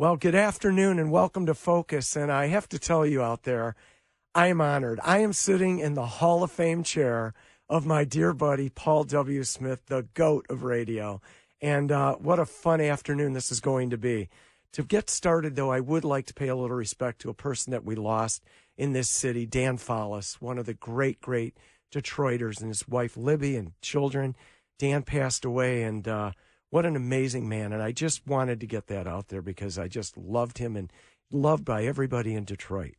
Well, good afternoon and welcome to Focus. And I have to tell you out there, I am honored. I am sitting in the Hall of Fame chair of my dear buddy, Paul W. Smith, the GOAT of radio. And uh, what a fun afternoon this is going to be. To get started, though, I would like to pay a little respect to a person that we lost in this city, Dan Follis, one of the great, great Detroiters, and his wife, Libby, and children. Dan passed away, and uh, what an amazing man. And I just wanted to get that out there because I just loved him and loved by everybody in Detroit.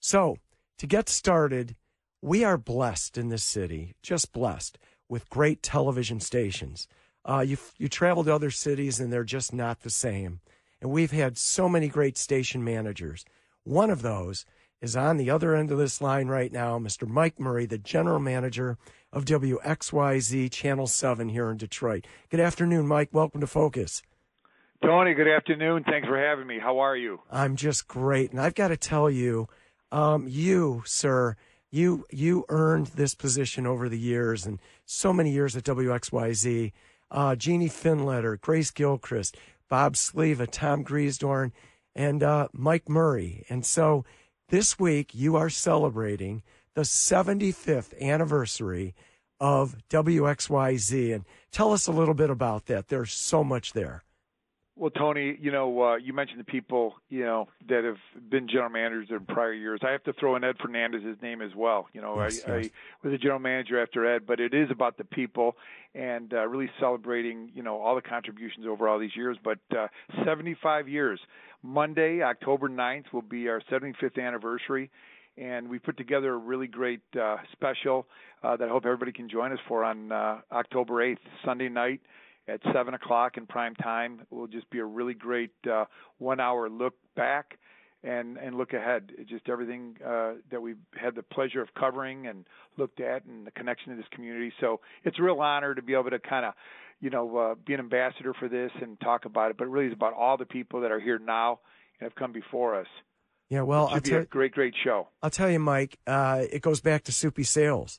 So, to get started, we are blessed in this city, just blessed with great television stations. Uh, you you travel to other cities and they're just not the same. And we've had so many great station managers. One of those is on the other end of this line right now, Mr. Mike Murray, the general manager of WXYZ Channel 7 here in Detroit. Good afternoon, Mike. Welcome to Focus. Tony, good afternoon. Thanks for having me. How are you? I'm just great. And I've got to tell you, um, you, sir, you you earned this position over the years and so many years at WXYZ. Uh, Jeannie Findlater, Grace Gilchrist, Bob Sleva, Tom Griesdorn, and uh, Mike Murray. And so this week you are celebrating the 75th anniversary of WXYZ. And tell us a little bit about that. There's so much there. Well, Tony, you know, uh, you mentioned the people, you know, that have been general managers in prior years. I have to throw in Ed Fernandez's name as well. You know, yes, I, yes. I was a general manager after Ed, but it is about the people and uh, really celebrating, you know, all the contributions over all these years. But uh, 75 years. Monday, October 9th, will be our 75th anniversary and we put together a really great uh, special uh, that I hope everybody can join us for on uh, October 8th, Sunday night at 7 o'clock in prime time. It will just be a really great uh, one-hour look back and and look ahead. It's just everything uh, that we've had the pleasure of covering and looked at, and the connection to this community. So it's a real honor to be able to kind of, you know, uh, be an ambassador for this and talk about it. But really, it's about all the people that are here now and have come before us. Yeah, well, it I'll be tell, a great, great show. I'll tell you, Mike, uh, it goes back to Soupy Sales,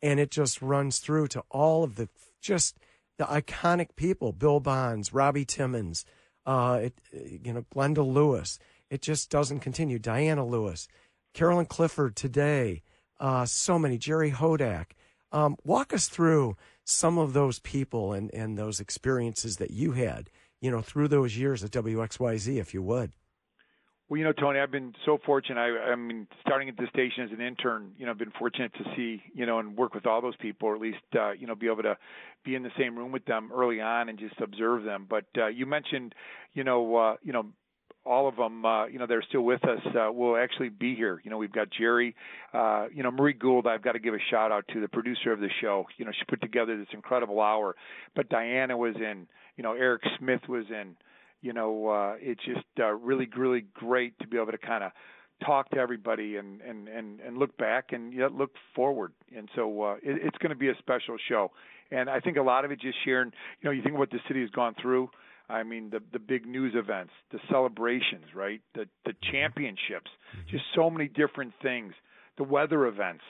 and it just runs through to all of the just the iconic people: Bill Bonds, Robbie Timmons, uh, it, you know, Glenda Lewis. It just doesn't continue. Diana Lewis, Carolyn Clifford today, uh, so many. Jerry Hodak. Um, walk us through some of those people and and those experiences that you had, you know, through those years at WXYZ, if you would. Well, you know, Tony, I've been so fortunate. I, I mean, starting at the station as an intern, you know, I've been fortunate to see, you know, and work with all those people, or at least, uh, you know, be able to be in the same room with them early on and just observe them. But uh, you mentioned, you know, uh, you know, all of them, uh, you know, they're still with us. Uh, will actually be here. You know, we've got Jerry, uh, you know, Marie Gould. I've got to give a shout out to the producer of the show. You know, she put together this incredible hour. But Diana was in. You know, Eric Smith was in you know, uh, it's just uh, really, really great to be able to kind of talk to everybody and and and and look back and yet look forward. And so uh, it, it's going to be a special show. And I think a lot of it just sharing. You know, you think what the city has gone through. I mean, the the big news events, the celebrations, right? The the championships, just so many different things. The weather events,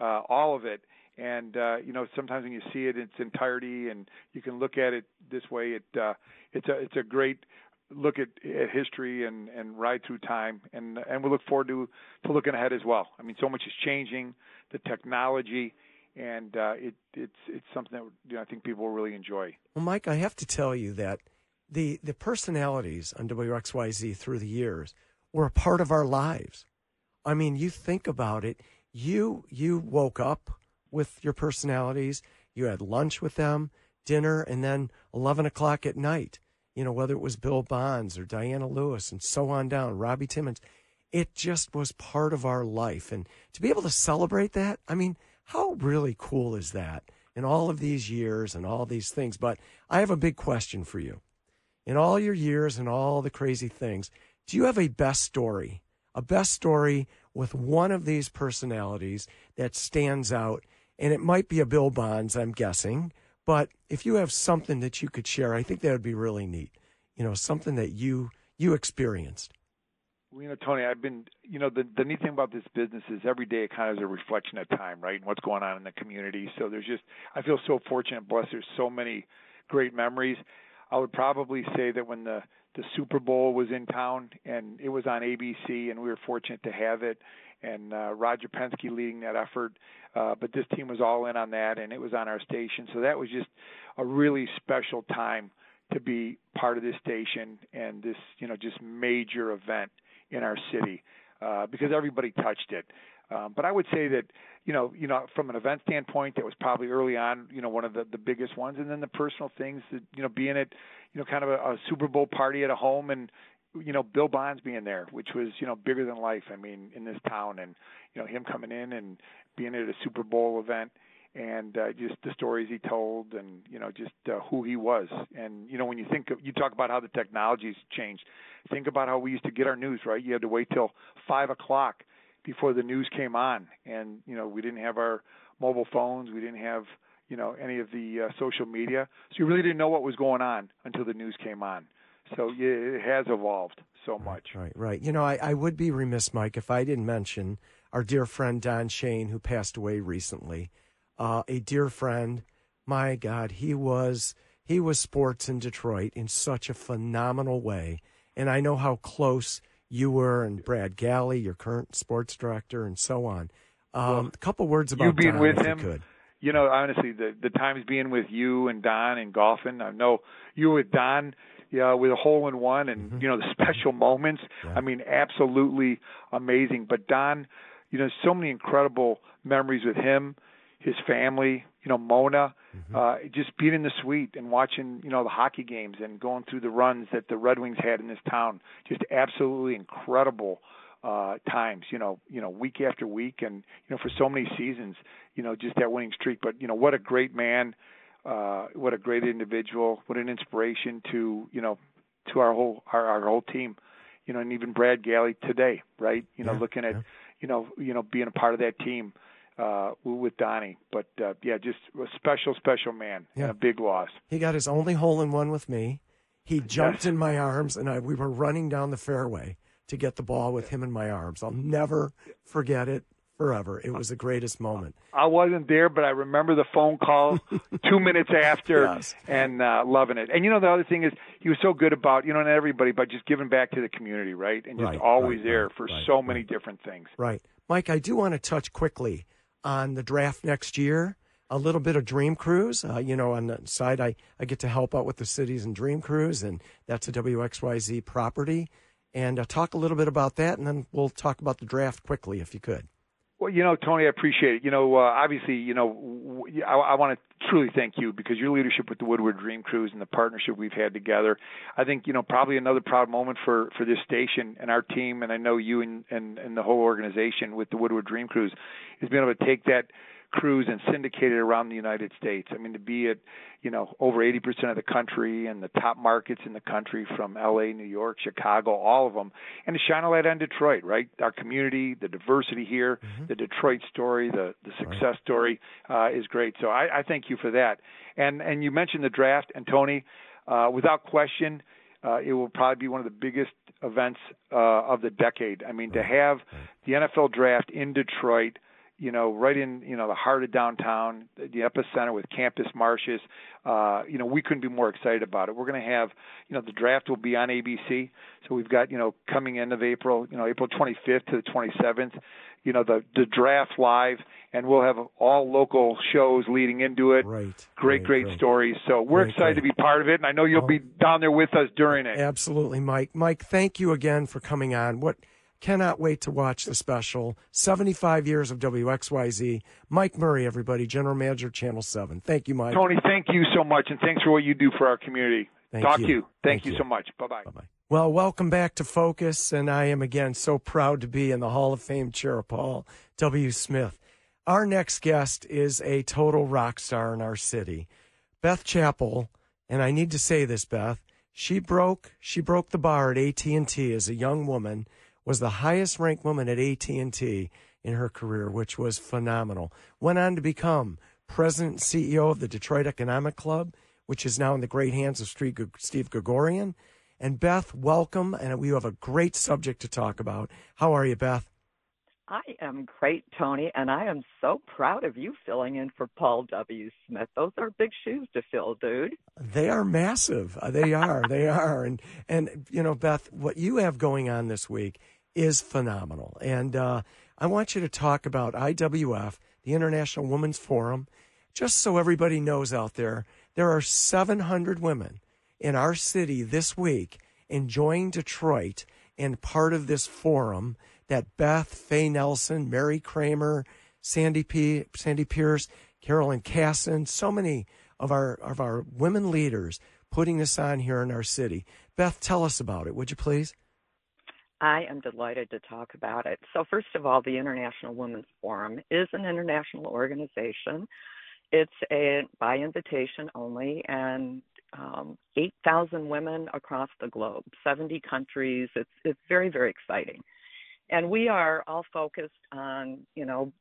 uh, all of it. And uh, you know, sometimes when you see it in its entirety, and you can look at it this way, it uh, it's a it's a great look at, at history and, and ride through time and and we look forward to to looking ahead as well. I mean, so much is changing, the technology, and uh, it it's it's something that you know, I think people will really enjoy. Well, Mike, I have to tell you that the the personalities on WXYZ through the years were a part of our lives. I mean, you think about it. You you woke up with your personalities. You had lunch with them, dinner, and then eleven o'clock at night you know, whether it was Bill Bonds or Diana Lewis and so on down, Robbie Timmons. It just was part of our life. And to be able to celebrate that, I mean, how really cool is that in all of these years and all these things? But I have a big question for you. In all your years and all the crazy things, do you have a best story? A best story with one of these personalities that stands out? And it might be a Bill Bonds, I'm guessing but if you have something that you could share, I think that would be really neat. You know, something that you you experienced. Well, you know, Tony, I've been, you know, the the neat thing about this business is every day it kind of is a reflection of time, right? And what's going on in the community. So there's just, I feel so fortunate, blessed. There's so many great memories. I would probably say that when the the Super Bowl was in town, and it was on ABC, and we were fortunate to have it. And uh, Roger Penske leading that effort, uh, but this team was all in on that, and it was on our station. So that was just a really special time to be part of this station and this, you know, just major event in our city uh, because everybody touched it. Um, but I would say that you know, you know, from an event standpoint, that was probably early on, you know, one of the the biggest ones. And then the personal things that you know, being at you know, kind of a, a Super Bowl party at a home and you know Bill Bonds being there, which was you know bigger than life. I mean, in this town, and you know him coming in and being at a Super Bowl event, and uh, just the stories he told, and you know just uh, who he was. And you know when you think of, you talk about how the technology's changed. Think about how we used to get our news. Right, you had to wait till five o'clock before the news came on, and you know we didn't have our mobile phones, we didn't have you know any of the uh, social media, so you really didn't know what was going on until the news came on. So it has evolved so much. Right, right. You know, I, I would be remiss, Mike, if I didn't mention our dear friend Don Shane, who passed away recently. Uh, a dear friend. My God, he was he was sports in Detroit in such a phenomenal way, and I know how close you were and Brad Galli, your current sports director, and so on. Um, well, a couple words about you being Don, with him. You, you, know, honestly, the the times being with you and Don and golfing. I know you with Don, yeah, with a hole in one, and mm-hmm. you know the special moments. Yeah. I mean, absolutely amazing. But Don, you know, so many incredible memories with him, his family. You know, Mona mm-hmm. uh, just being in the suite and watching, you know, the hockey games and going through the runs that the Red Wings had in this town. Just absolutely incredible uh times you know you know week after week and you know for so many seasons you know just that winning streak but you know what a great man uh what a great individual what an inspiration to you know to our whole our, our whole team you know and even Brad Galli today right you know yeah, looking at yeah. you know you know being a part of that team uh, with Donnie. But uh, yeah, just a special, special man yeah. and a big loss. He got his only hole in one with me. He jumped yes. in my arms, and I, we were running down the fairway to get the ball with him in my arms. I'll never forget it forever. It was the greatest moment. I wasn't there, but I remember the phone call two minutes after yes. and uh, loving it. And you know, the other thing is he was so good about you know not everybody, but just giving back to the community, right? And just right, always right, there right, for so many different things. Right, Mike. I do want to touch quickly on the draft next year. A little bit of Dream Cruise. Uh, you know, on the side, I, I get to help out with the cities and Dream Cruise, and that's a WXYZ property. And uh, talk a little bit about that, and then we'll talk about the draft quickly, if you could. Well, you know, Tony, I appreciate it. You know, uh, obviously, you know, I, I want to truly thank you because your leadership with the Woodward Dream Cruise and the partnership we've had together. I think, you know, probably another proud moment for for this station and our team, and I know you and and, and the whole organization with the Woodward Dream Cruise is being able to take that cruise and syndicate it around the United States. I mean, to be at, you know, over 80% of the country and the top markets in the country from LA, New York, Chicago, all of them, and to shine a light on Detroit, right? Our community, the diversity here, mm-hmm. the Detroit story, the the success right. story uh, is great. So I, I thank you for that. And and you mentioned the draft, and Tony, uh, without question. Uh, it will probably be one of the biggest events uh, of the decade. I mean, to have the NFL draft in Detroit, you know, right in you know the heart of downtown, the epicenter with Campus Martius. Uh, you know, we couldn't be more excited about it. We're going to have, you know, the draft will be on ABC. So we've got, you know, coming end of April, you know, April 25th to the 27th, you know, the the draft live, and we'll have all local shows leading into it. Right. Great, great, great. stories. So we're great, excited great. to be part of it, and I know you'll be down there with us during it. Absolutely, Mike. Mike, thank you again for coming on. What Cannot wait to watch the special. 75 years of WXYZ. Mike Murray, everybody, General Manager, Channel 7. Thank you, Mike. Tony, thank you so much, and thanks for what you do for our community. Thank Talk you. to you. Thank, Thank you you. so much. Bye bye. Well, welcome back to Focus, and I am again so proud to be in the Hall of Fame chair of Paul W. Smith. Our next guest is a total rock star in our city, Beth Chappell, and I need to say this, Beth. She broke she broke the bar at AT and T as a young woman, was the highest ranked woman at AT and T in her career, which was phenomenal. Went on to become president and CEO of the Detroit Economic Club, which is now in the great hands of Steve Grigorian. And Beth, welcome. And we have a great subject to talk about. How are you, Beth? I am great, Tony, and I am so proud of you filling in for Paul W. Smith. Those are big shoes to fill, dude. They are massive. They are. they are. And and you know, Beth, what you have going on this week is phenomenal. And uh, I want you to talk about IWF, the International Women's Forum, just so everybody knows out there. There are 700 women in our city this week enjoying Detroit and part of this forum that Beth, Faye Nelson, Mary Kramer, Sandy P, Sandy Pierce, Carolyn Cassin, so many of our of our women leaders putting this on here in our city. Beth, tell us about it, would you please? I am delighted to talk about it. So, first of all, the International Women's Forum is an international organization. It's a by invitation only, and um, 8,000 women across the globe, 70 countries. It's it's very very exciting and we are all focused on you know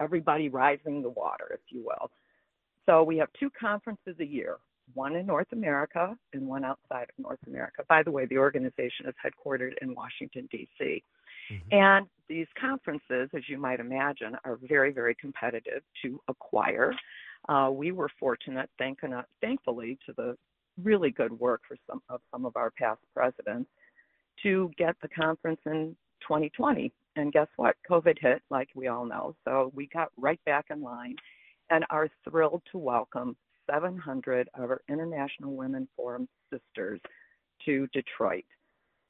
everybody rising the water if you will so we have two conferences a year one in north america and one outside of north america by the way the organization is headquartered in washington d.c mm-hmm. and these conferences as you might imagine are very very competitive to acquire uh, we were fortunate thank, thankfully to the really good work for some of some of our past presidents to get the conference in 2020. And guess what? COVID hit, like we all know. So we got right back in line and are thrilled to welcome 700 of our International Women Forum sisters to Detroit.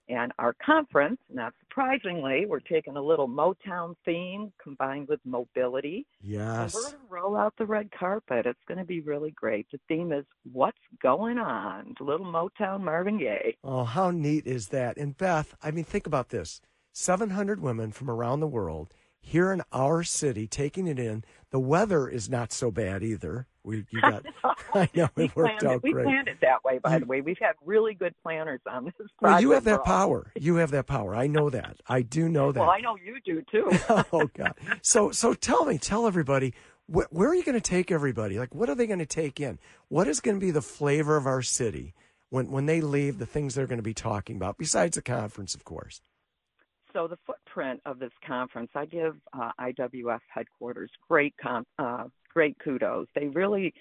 And our conference, not surprisingly, we're taking a little Motown theme combined with mobility. Yes. And we're going to roll out the red carpet. It's going to be really great. The theme is What's Going On? Little Motown Marvin Gaye. Oh, how neat is that? And Beth, I mean, think about this 700 women from around the world here in our city taking it in. The weather is not so bad either. We you got I know it worked out it. We great. planned it that way, by you, the way. We've had really good planners on this. Well, you have that power. You have that power. I know that. I do know that. Well, I know you do too. oh God. So so tell me, tell everybody. Wh- where are you going to take everybody? Like, what are they going to take in? What is going to be the flavor of our city when when they leave? The things they're going to be talking about, besides the conference, of course so the footprint of this conference, I give uh, IWF headquarters great com- uh, great kudos. They really,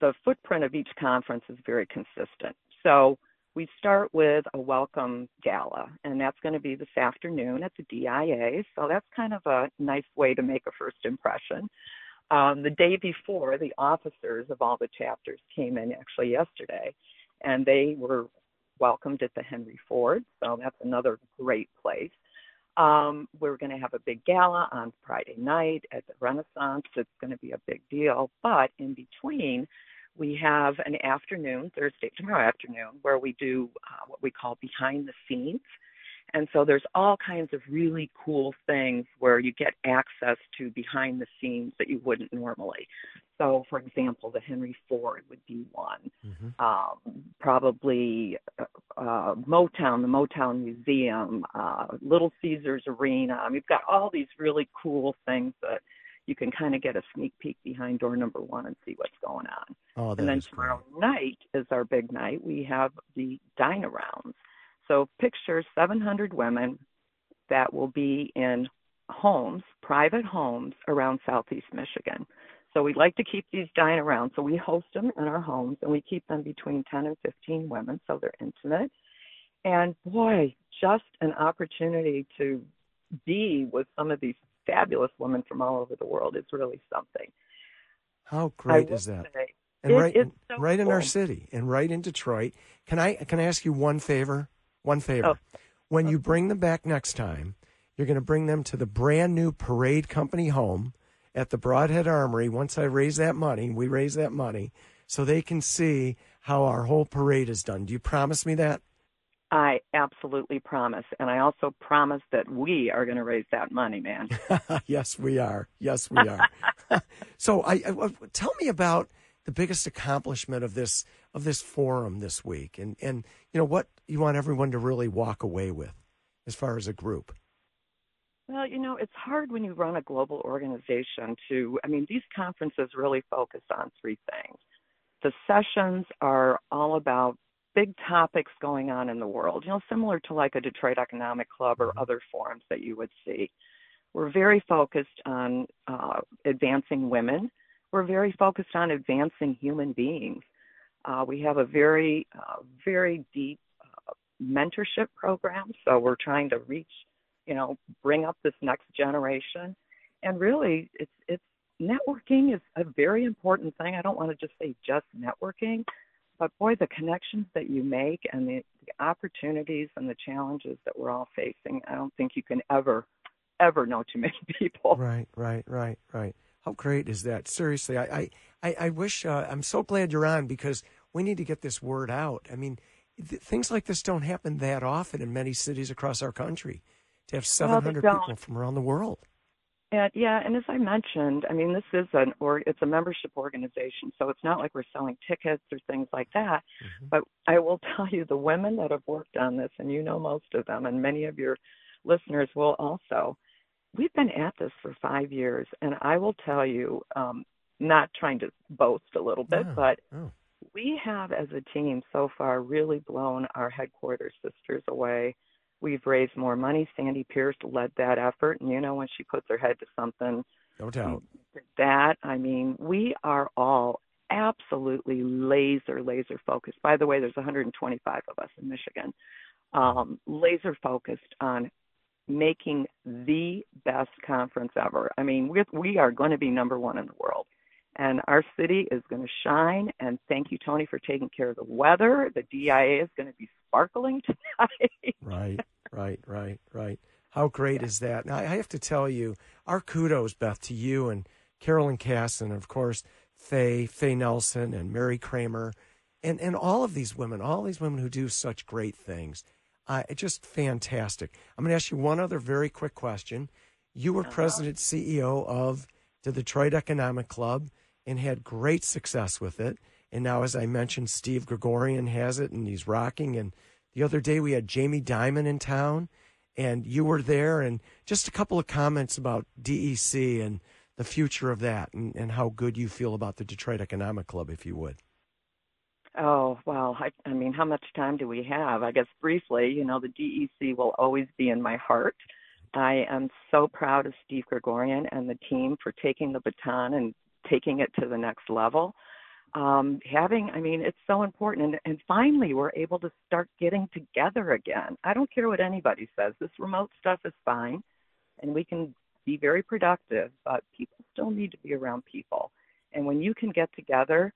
the footprint of each conference is very consistent. So we start with a welcome gala, and that's going to be this afternoon at the DIA. So that's kind of a nice way to make a first impression. Um, the day before, the officers of all the chapters came in actually yesterday, and they were welcomed at the Henry Ford. So that's another great place. Um, we're going to have a big gala on Friday night at the Renaissance. It's going to be a big deal. But in between, we have an afternoon, Thursday, tomorrow afternoon, where we do uh, what we call behind the scenes. And so there's all kinds of really cool things where you get access to behind the scenes that you wouldn't normally. So, for example, the Henry Ford would be one. Mm-hmm. Um, probably uh, uh, Motown, the Motown Museum, uh, Little Caesars Arena. I mean, we've got all these really cool things that you can kind of get a sneak peek behind door number one and see what's going on. Oh, and then tomorrow great. night is our big night. We have the Dine-A-Rounds. So picture 700 women that will be in homes, private homes around Southeast Michigan. So we like to keep these Dine-A-Rounds. So we host them in our homes and we keep them between 10 and 15 women so they're intimate. And boy, just an opportunity to be with some of these fabulous women from all over the world is really something. How great is that? Say, and it, right, so right cool. in our city and right in Detroit. Can I can I ask you one favor? One favor. Oh. When you oh. bring them back next time, you're going to bring them to the brand new Parade Company home at the Brodhead Armory. Once I raise that money, we raise that money, so they can see how our whole parade is done. Do you promise me that? I absolutely promise. And I also promise that we are going to raise that money, man. yes, we are. Yes, we are. so I, I, uh, tell me about the biggest accomplishment of this of this forum this week and and you know what you want everyone to really walk away with as far as a group well you know it's hard when you run a global organization to i mean these conferences really focus on three things the sessions are all about big topics going on in the world you know similar to like a detroit economic club or mm-hmm. other forums that you would see We're very focused on uh, advancing women. We're very focused on advancing human beings. Uh, we have a very, uh, very deep uh, mentorship program. So we're trying to reach, you know, bring up this next generation. And really, it's it's networking is a very important thing. I don't want to just say just networking, but boy, the connections that you make and the, the opportunities and the challenges that we're all facing, I don't think you can ever, ever know too many people. Right, right, right, right. How great is that? Seriously, I, I, I wish, uh, I'm so glad you're on because we need to get this word out. I mean, th- things like this don't happen that often in many cities across our country to have 700 well, people from around the world. And, yeah, and as I mentioned, I mean, this is an or it's a membership organization, so it's not like we're selling tickets or things like that. Mm-hmm. But I will tell you, the women that have worked on this, and you know most of them, and many of your listeners will also. We've been at this for five years, and I will tell you, um, not trying to boast a little bit, yeah. but oh. we have, as a team, so far really blown our headquarters sisters away We've raised more money. Sandy Pierce led that effort, and you know when she puts her head to something, no doubt. That I mean, we are all absolutely laser laser focused. By the way, there's 125 of us in Michigan. Um, laser focused on making the best conference ever. I mean, we we are going to be number one in the world and our city is going to shine. And thank you, Tony, for taking care of the weather. The DIA is going to be sparkling tonight. right, right, right, right. How great yeah. is that? Now, I have to tell you, our kudos, Beth, to you and Carolyn Cass, and of course, Faye, Faye Nelson, and Mary Kramer, and, and all of these women, all these women who do such great things. Uh, just fantastic. I'm going to ask you one other very quick question. You were uh-huh. president CEO of the Detroit Economic Club and had great success with it. And now, as I mentioned, Steve Grigorian has it and he's rocking. And the other day we had Jamie Dimon in town and you were there. And just a couple of comments about DEC and the future of that and, and how good you feel about the Detroit Economic Club, if you would. Oh, well, I, I mean, how much time do we have? I guess briefly, you know, the DEC will always be in my heart. I am so proud of Steve Grigorian and the team for taking the baton and taking it to the next level. Um, having, I mean, it's so important. And, and finally, we're able to start getting together again. I don't care what anybody says, this remote stuff is fine and we can be very productive, but people still need to be around people. And when you can get together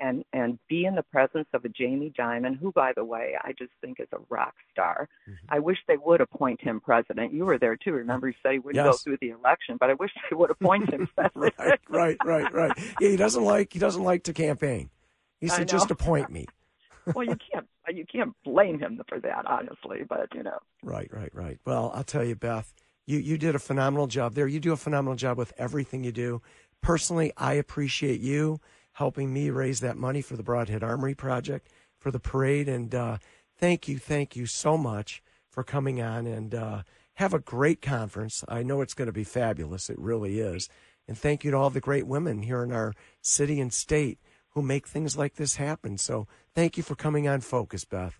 and and be in the presence of a Jamie Dimon, who, by the way, I just think is a rock star. Mm-hmm. I wish they would appoint him president. You were there too. Remember, he said he wouldn't yes. go through the election, but I wish they would appoint him president. right, right, right, right. Yeah, he doesn't like he doesn't like to campaign. He said, "Just appoint me." well, you can't you can't blame him for that, honestly. But you know. Right, right, right. Well, I'll tell you, Beth. You you did a phenomenal job there. You do a phenomenal job with everything you do. Personally, I appreciate you helping me raise that money for the Brodhead Armory project for the parade. And uh, thank you, thank you so much for coming on and uh, have a great conference. I know it's going to be fabulous. It really is. And thank you to all the great women here in our city and state who make things like this happen. So thank you for coming on Focus, Beth.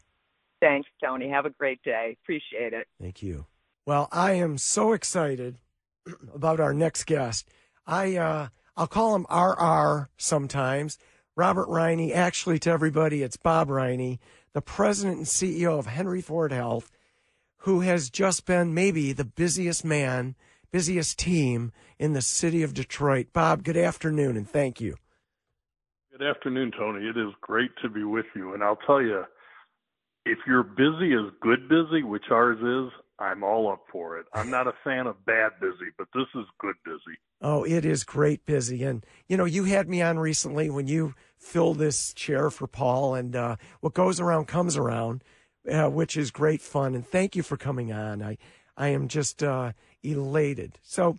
Thanks, Tony. Have a great day. Appreciate it. Thank you. Well, I am so excited about our next guest. I uh, I'll call him RR sometimes. Robert Riney. Actually, to everybody, it's Bob Riney, the president and CEO of Henry Ford Health, who has just been maybe the busiest man, busiest team in the city of Detroit. Bob, good afternoon and thank you. Good afternoon, Tony. It is great to be with you. And I'll tell you, if you're busy as good busy, which ours is, I'm all up for it. I'm not a fan of bad busy, but this is good busy. Oh, it is great busy. And, you know, you had me on recently when you filled this chair for Paul, and uh, what goes around comes around, uh, which is great fun. And thank you for coming on. I, I am just uh, elated. So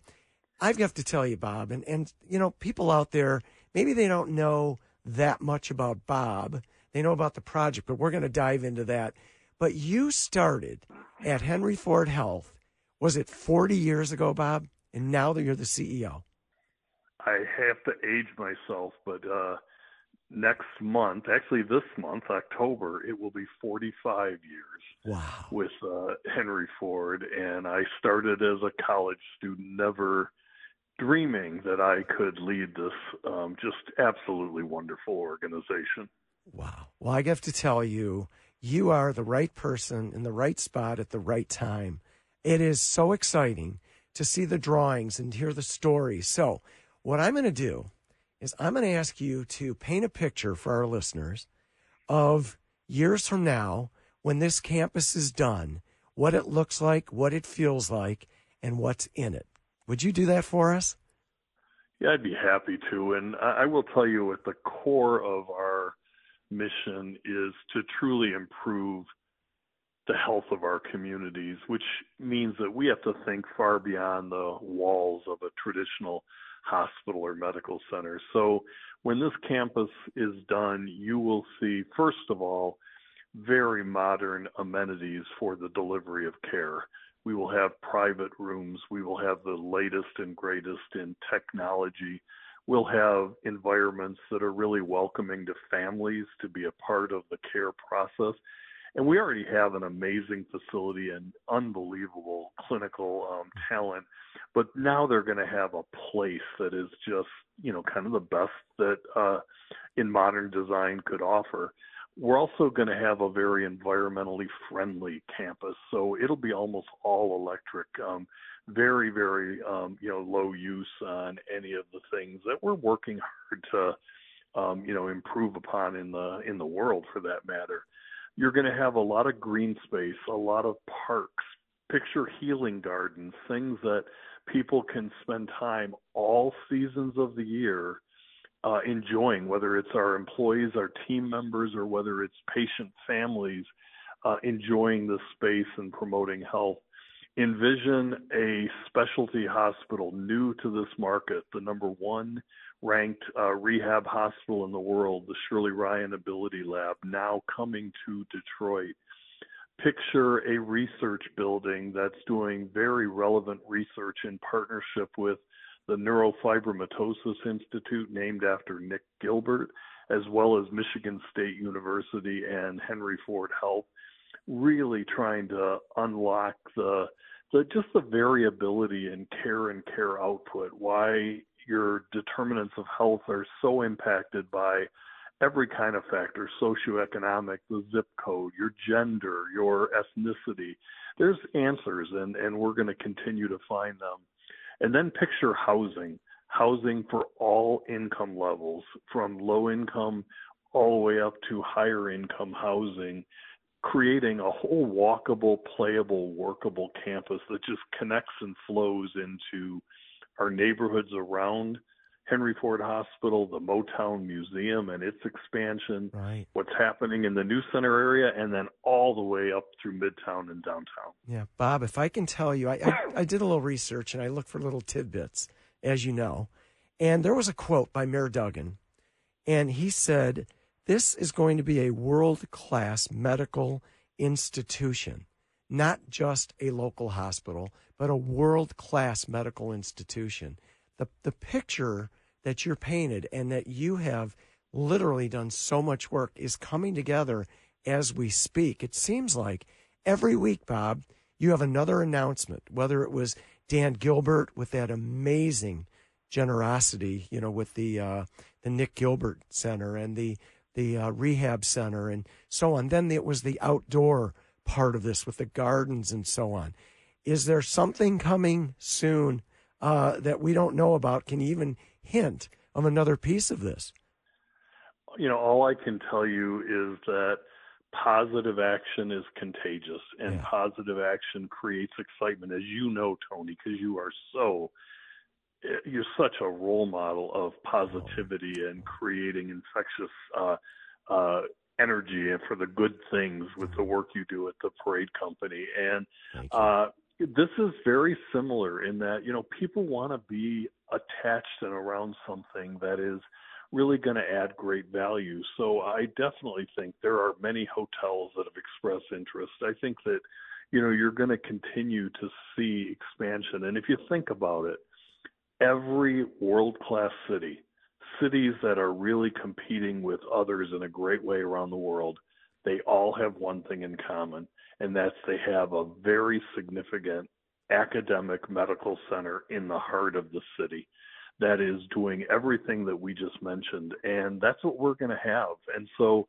I have got to tell you, Bob, and, and, you know, people out there, maybe they don't know that much about Bob. They know about the project, but we're going to dive into that. But you started at Henry Ford Health, was it 40 years ago, Bob? And now that you're the CEO? I have to age myself, but uh, next month, actually this month, October, it will be 45 years wow. with uh, Henry Ford. And I started as a college student, never dreaming that I could lead this um, just absolutely wonderful organization. Wow. Well, I have to tell you, you are the right person in the right spot at the right time. It is so exciting to see the drawings and hear the stories. So, what I'm going to do is I'm going to ask you to paint a picture for our listeners of years from now when this campus is done, what it looks like, what it feels like, and what's in it. Would you do that for us? Yeah, I'd be happy to. And I will tell you, at the core of our mission is to truly improve the health of our communities, which means that we have to think far beyond the walls of a traditional hospital or medical center. So when this campus is done, you will see, first of all, very modern amenities for the delivery of care. We will have private rooms. We will have the latest and greatest in technology. We'll have environments that are really welcoming to families to be a part of the care process. And we already have an amazing facility and unbelievable clinical um, talent, but now they're going to have a place that is just, you know, kind of the best that uh, in modern design could offer. We're also going to have a very environmentally friendly campus, so it'll be almost all electric. Um, very, very, um, you know, low use on any of the things that we're working hard to, um, you know, improve upon in the in the world, for that matter you're going to have a lot of green space, a lot of parks, picture healing gardens, things that people can spend time all seasons of the year uh, enjoying, whether it's our employees, our team members, or whether it's patient families uh, enjoying the space and promoting health. Envision a specialty hospital new to this market, the number one ranked uh, rehab hospital in the world, the Shirley Ryan Ability Lab, now coming to Detroit. Picture a research building that's doing very relevant research in partnership with the Neurofibromatosis Institute, named after Nick Gilbert, as well as Michigan State University and Henry Ford Health, really trying to unlock the the just the variability in care and care output. Why your determinants of health are so impacted by every kind of factor socioeconomic, the zip code, your gender, your ethnicity. There's answers, and, and we're going to continue to find them. And then picture housing housing for all income levels, from low income all the way up to higher income housing, creating a whole walkable, playable, workable campus that just connects and flows into our neighborhoods around Henry Ford Hospital, the Motown Museum and its expansion, right. what's happening in the New Center area, and then all the way up through Midtown and downtown. Yeah, Bob, if I can tell you, I, I, I did a little research and I looked for little tidbits, as you know. And there was a quote by Mayor Duggan, and he said, This is going to be a world class medical institution not just a local hospital, but a world class medical institution. The, the picture that you're painted and that you have literally done so much work is coming together as we speak. It seems like every week, Bob, you have another announcement, whether it was Dan Gilbert with that amazing generosity, you know, with the uh, the Nick Gilbert Center and the the uh, rehab center and so on. Then it was the outdoor part of this with the gardens and so on. Is there something coming soon uh, that we don't know about? Can you even hint of another piece of this? You know, all I can tell you is that positive action is contagious and Yeah. positive action creates excitement, as you know, Tony, because you are so you're such a role model of positivity and creating infectious uh, uh, energy and for the good things with the work you do at the parade company. And uh, this is very similar in that you know people want to be attached and around something that is really going to add great value. So I definitely think there are many hotels that have expressed interest. I think that you know you're going to continue to see expansion. And if you think about it, every world class city cities that are really competing with others in a great way around the world, they all have one thing in common, and that's they have a very significant academic medical center in the heart of the city that is doing everything that we just mentioned. And that's what we're going to have. And so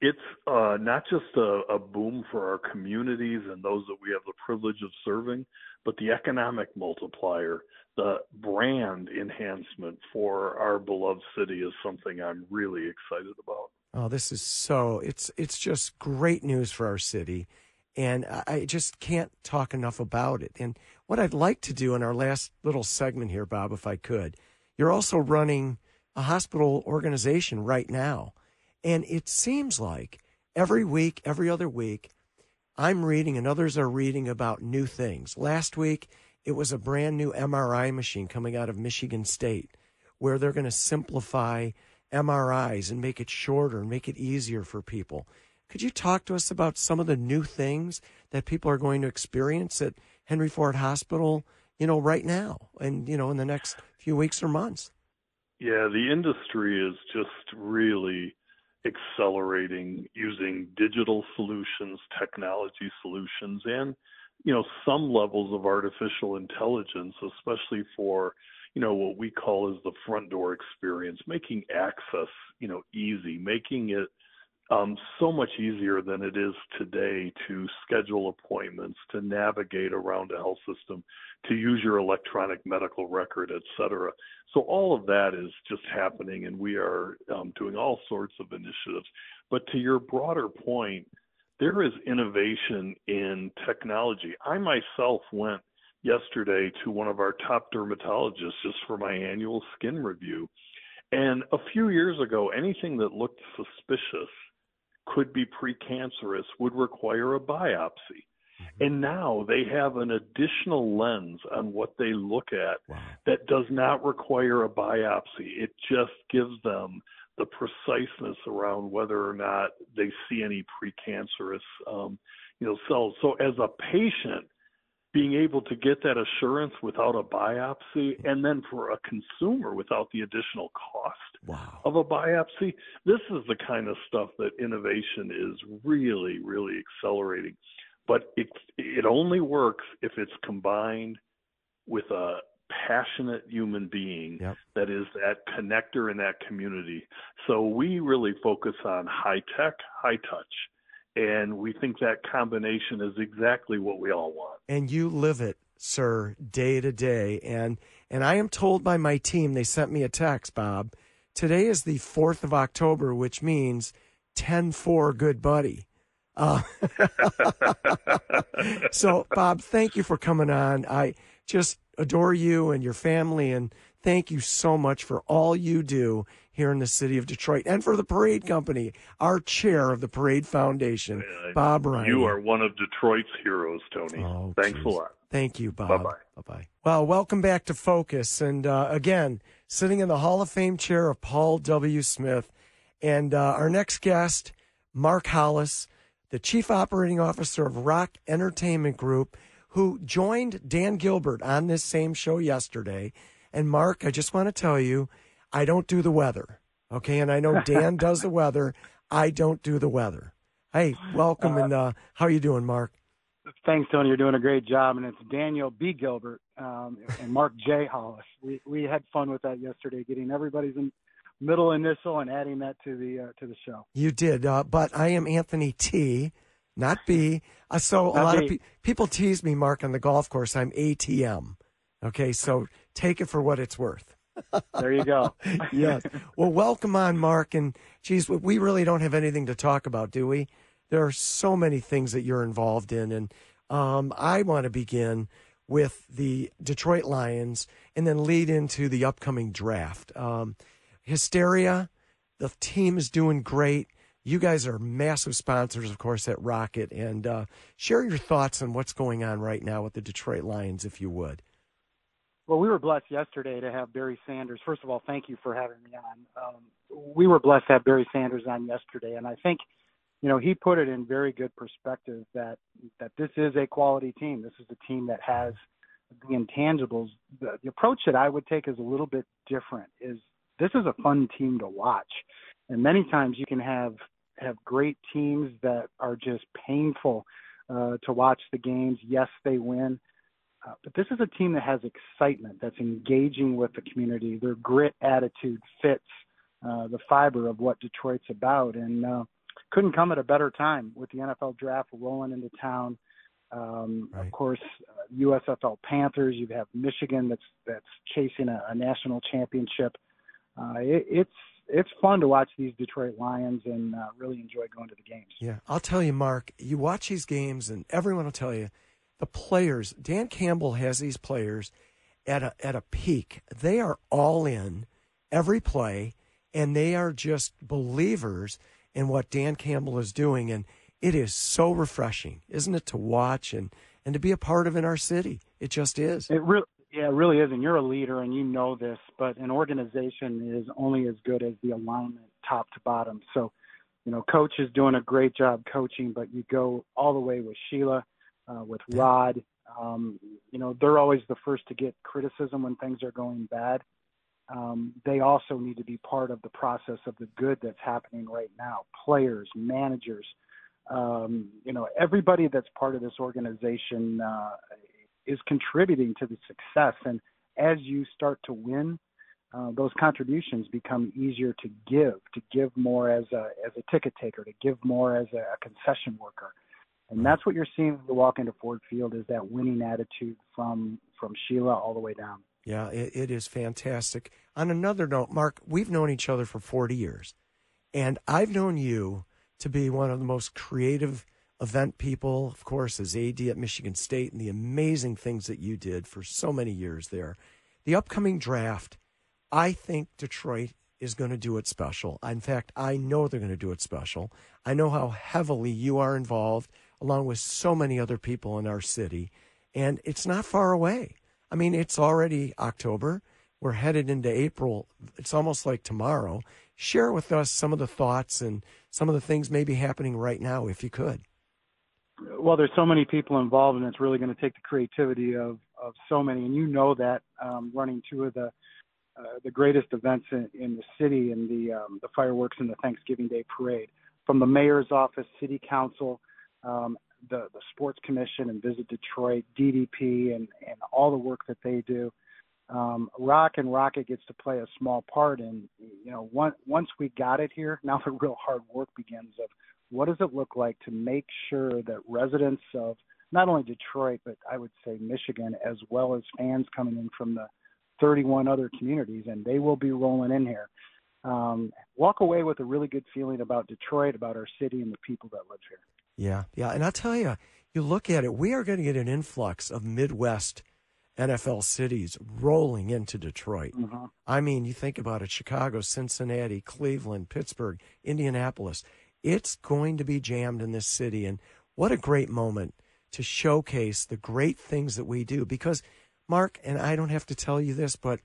it's uh, not just a, a, boom for our communities and those that we have the privilege of serving, but the economic multiplier, the brand enhancement for our beloved city is something I'm really excited about. Oh, this is so it's it's just great news for our city. And I just can't talk enough about it. And what I'd like to do in our last little segment here, Bob, if I could, you're also running a hospital organization right now. And it seems like every week, every other week, I'm reading and others are reading about new things. Last week, it was a brand new MRI machine coming out of Michigan State where they're going to simplify MRIs and make it shorter and make it easier for people. Could you talk to us about some of the new things that people are going to experience at Henry Ford Hospital, you know, right now and, you know, in the next few weeks or months? Yeah, the industry is just really accelerating using digital solutions, technology solutions, and you know some levels of artificial intelligence, especially for you know what we call as the front door experience, making access you know easy, making it um, so much easier than it is today to schedule appointments, to navigate around a health system, to use your electronic medical record, et cetera. So all of that is just happening, and we are um, doing all sorts of initiatives. But to your broader point, there is innovation in technology. I myself went yesterday to one of our top dermatologists just for my annual skin review. And a few years ago, anything that looked suspicious could be precancerous would require a biopsy. Mm-hmm. And now they have an additional lens on what they look at wow. that does not require a biopsy. It just gives them the preciseness around whether or not they see any precancerous, um, you know, cells. So as a patient, being able to get that assurance without a biopsy and then for a consumer without the additional cost wow. of a biopsy this is the kind of stuff that innovation is really really accelerating but it it only works if it's combined with a passionate human being yep. that is that connector in that community so we really focus on high tech high touch and we think that combination is exactly what we all want. And you live it, sir, day to day. And and I am told by my team, they sent me a text, Bob. Today is the 4th of October, which means 10 4 good buddy. Uh, so, Bob, thank you for coming on. I just adore you and your family, and thank you so much for all you do here in the city of Detroit and for the Parade Company, our chair of the Parade Foundation, uh, Bob Riney. You are one of Detroit's heroes, Tony. Oh, Thanks geez. a lot. Thank you, Bob. Bye bye. Bye bye. Well, welcome back to Focus. And uh, again, sitting in the Hall of Fame chair of Paul W. Smith. And uh, our next guest, Mark Hollis, the Chief Operating Officer of Rock Entertainment Group, who joined Dan Gilbert on this same show yesterday. And Mark, I just want to tell you, I don't do the weather. Okay. And I know Dan does the weather. I don't do the weather. Hey, welcome. Uh, and uh, how are you doing, Mark? Thanks, Tony. You're doing a great job. And it's Daniel B. Gilbert um, and Mark J. Hollis. We, we had fun with that yesterday, getting everybody's middle initial and adding that to the uh, to the show. You did, uh, but I am Anthony T, not B. Uh, so not a lot B. of pe- people tease me, Mark, on the golf course. I'm ATM. Okay, so take it for what it's worth there you go. yes. Well, welcome on, Mark. And geez, we really don't have anything to talk about, do we? There are so many things that you're involved in, and um, I want to begin with the Detroit Lions and then lead into the upcoming draft. Um, hysteria, the team is doing great. You guys are massive sponsors, of course, at Rocket, and uh, share your thoughts on what's going on right now with the Detroit Lions, if you would. Well, we were blessed yesterday to have Barry Sanders. First of all, thank you for having me on. Um, we were blessed to have Barry Sanders on yesterday, and I think, you know, he put it in very good perspective that that this is a quality team. This is a team that has the intangibles. The, the approach that I would take is a little bit different. Is this is a fun team to watch. And many times you can have have great teams that are just painful uh, to watch the games. Yes, they win, uh, but this is a team that has excitement, that's engaging with the community. Their grit attitude fits uh, the fiber of what Detroit's about, and uh, couldn't come at a better time with the NFL draft rolling into town. Um, right. Of course, uh, USFL Panthers. You have Michigan that's that's chasing a, a national championship. Uh, it, it's it's fun to watch these Detroit Lions and uh, really enjoy going to the games. Yeah, I'll tell you, Mark. You watch these games, and everyone will tell you the players. Dan Campbell has these players at a at a peak. They are all in every play, and they are just believers in what Dan Campbell is doing. And it is so refreshing, isn't it, to watch and and to be a part of in our city. It just is. It really yeah, it really is. And you're a leader and you know this, but an organization is only as good as the alignment top to bottom. So, you know, coach is doing a great job coaching, but you go all the way with Sheila, uh, with Rod. Um, you know, they're always the first to get criticism when things are going bad. Um, they also need to be part of the process of the good that's happening right now. Players, managers, um, you know, everybody that's part of this organization uh, is contributing to the success. And as you start to win, uh, those contributions become easier to give, to give more as a as a ticket taker, to give more as a, a concession worker, and that's what you're seeing when you walk into Ford Field is that winning attitude from from Sheila all the way down. Yeah, it, it is fantastic. On another note, Mark, we've known each other for 40 years, and I've known you to be one of the most creative event people, of course, as AD at Michigan State, and the amazing things that you did for so many years there. The upcoming draft, I think Detroit is going to do it special. In fact, I know they're going to do it special. I know how heavily you are involved, along with so many other people in our city, and it's not far away. I mean, it's already October. We're headed into April. It's almost like tomorrow. Share with us some of the thoughts and some of the things maybe happening right now, if you could well, there's so many people involved, and it's really going to take the creativity of of so many. And you know that um, running two of the uh, the greatest events in, in the city, and the um, the fireworks and the Thanksgiving Day parade, from the mayor's office, city council, um, the the sports commission, and Visit Detroit, DDP, and and all the work that they do. Um, Rock and Rocket gets to play a small part, and you know, once once we got it here, now the real hard work begins of what does it look like to make sure that residents of not only Detroit, but I would say Michigan, as well as fans coming in from the 31 other communities, and they will be rolling in here, um, walk away with a really good feeling about Detroit, about our city, and the people that live here. Yeah, yeah. And I'll tell you, you look at it, we are going to get an influx of Midwest NFL cities rolling into Detroit. Mm-hmm. I mean, you think about it Chicago, Cincinnati, Cleveland, Pittsburgh, Indianapolis. It's going to be jammed in this city. And what a great moment to showcase the great things that we do. Because, Mark, and I don't have to tell you this, but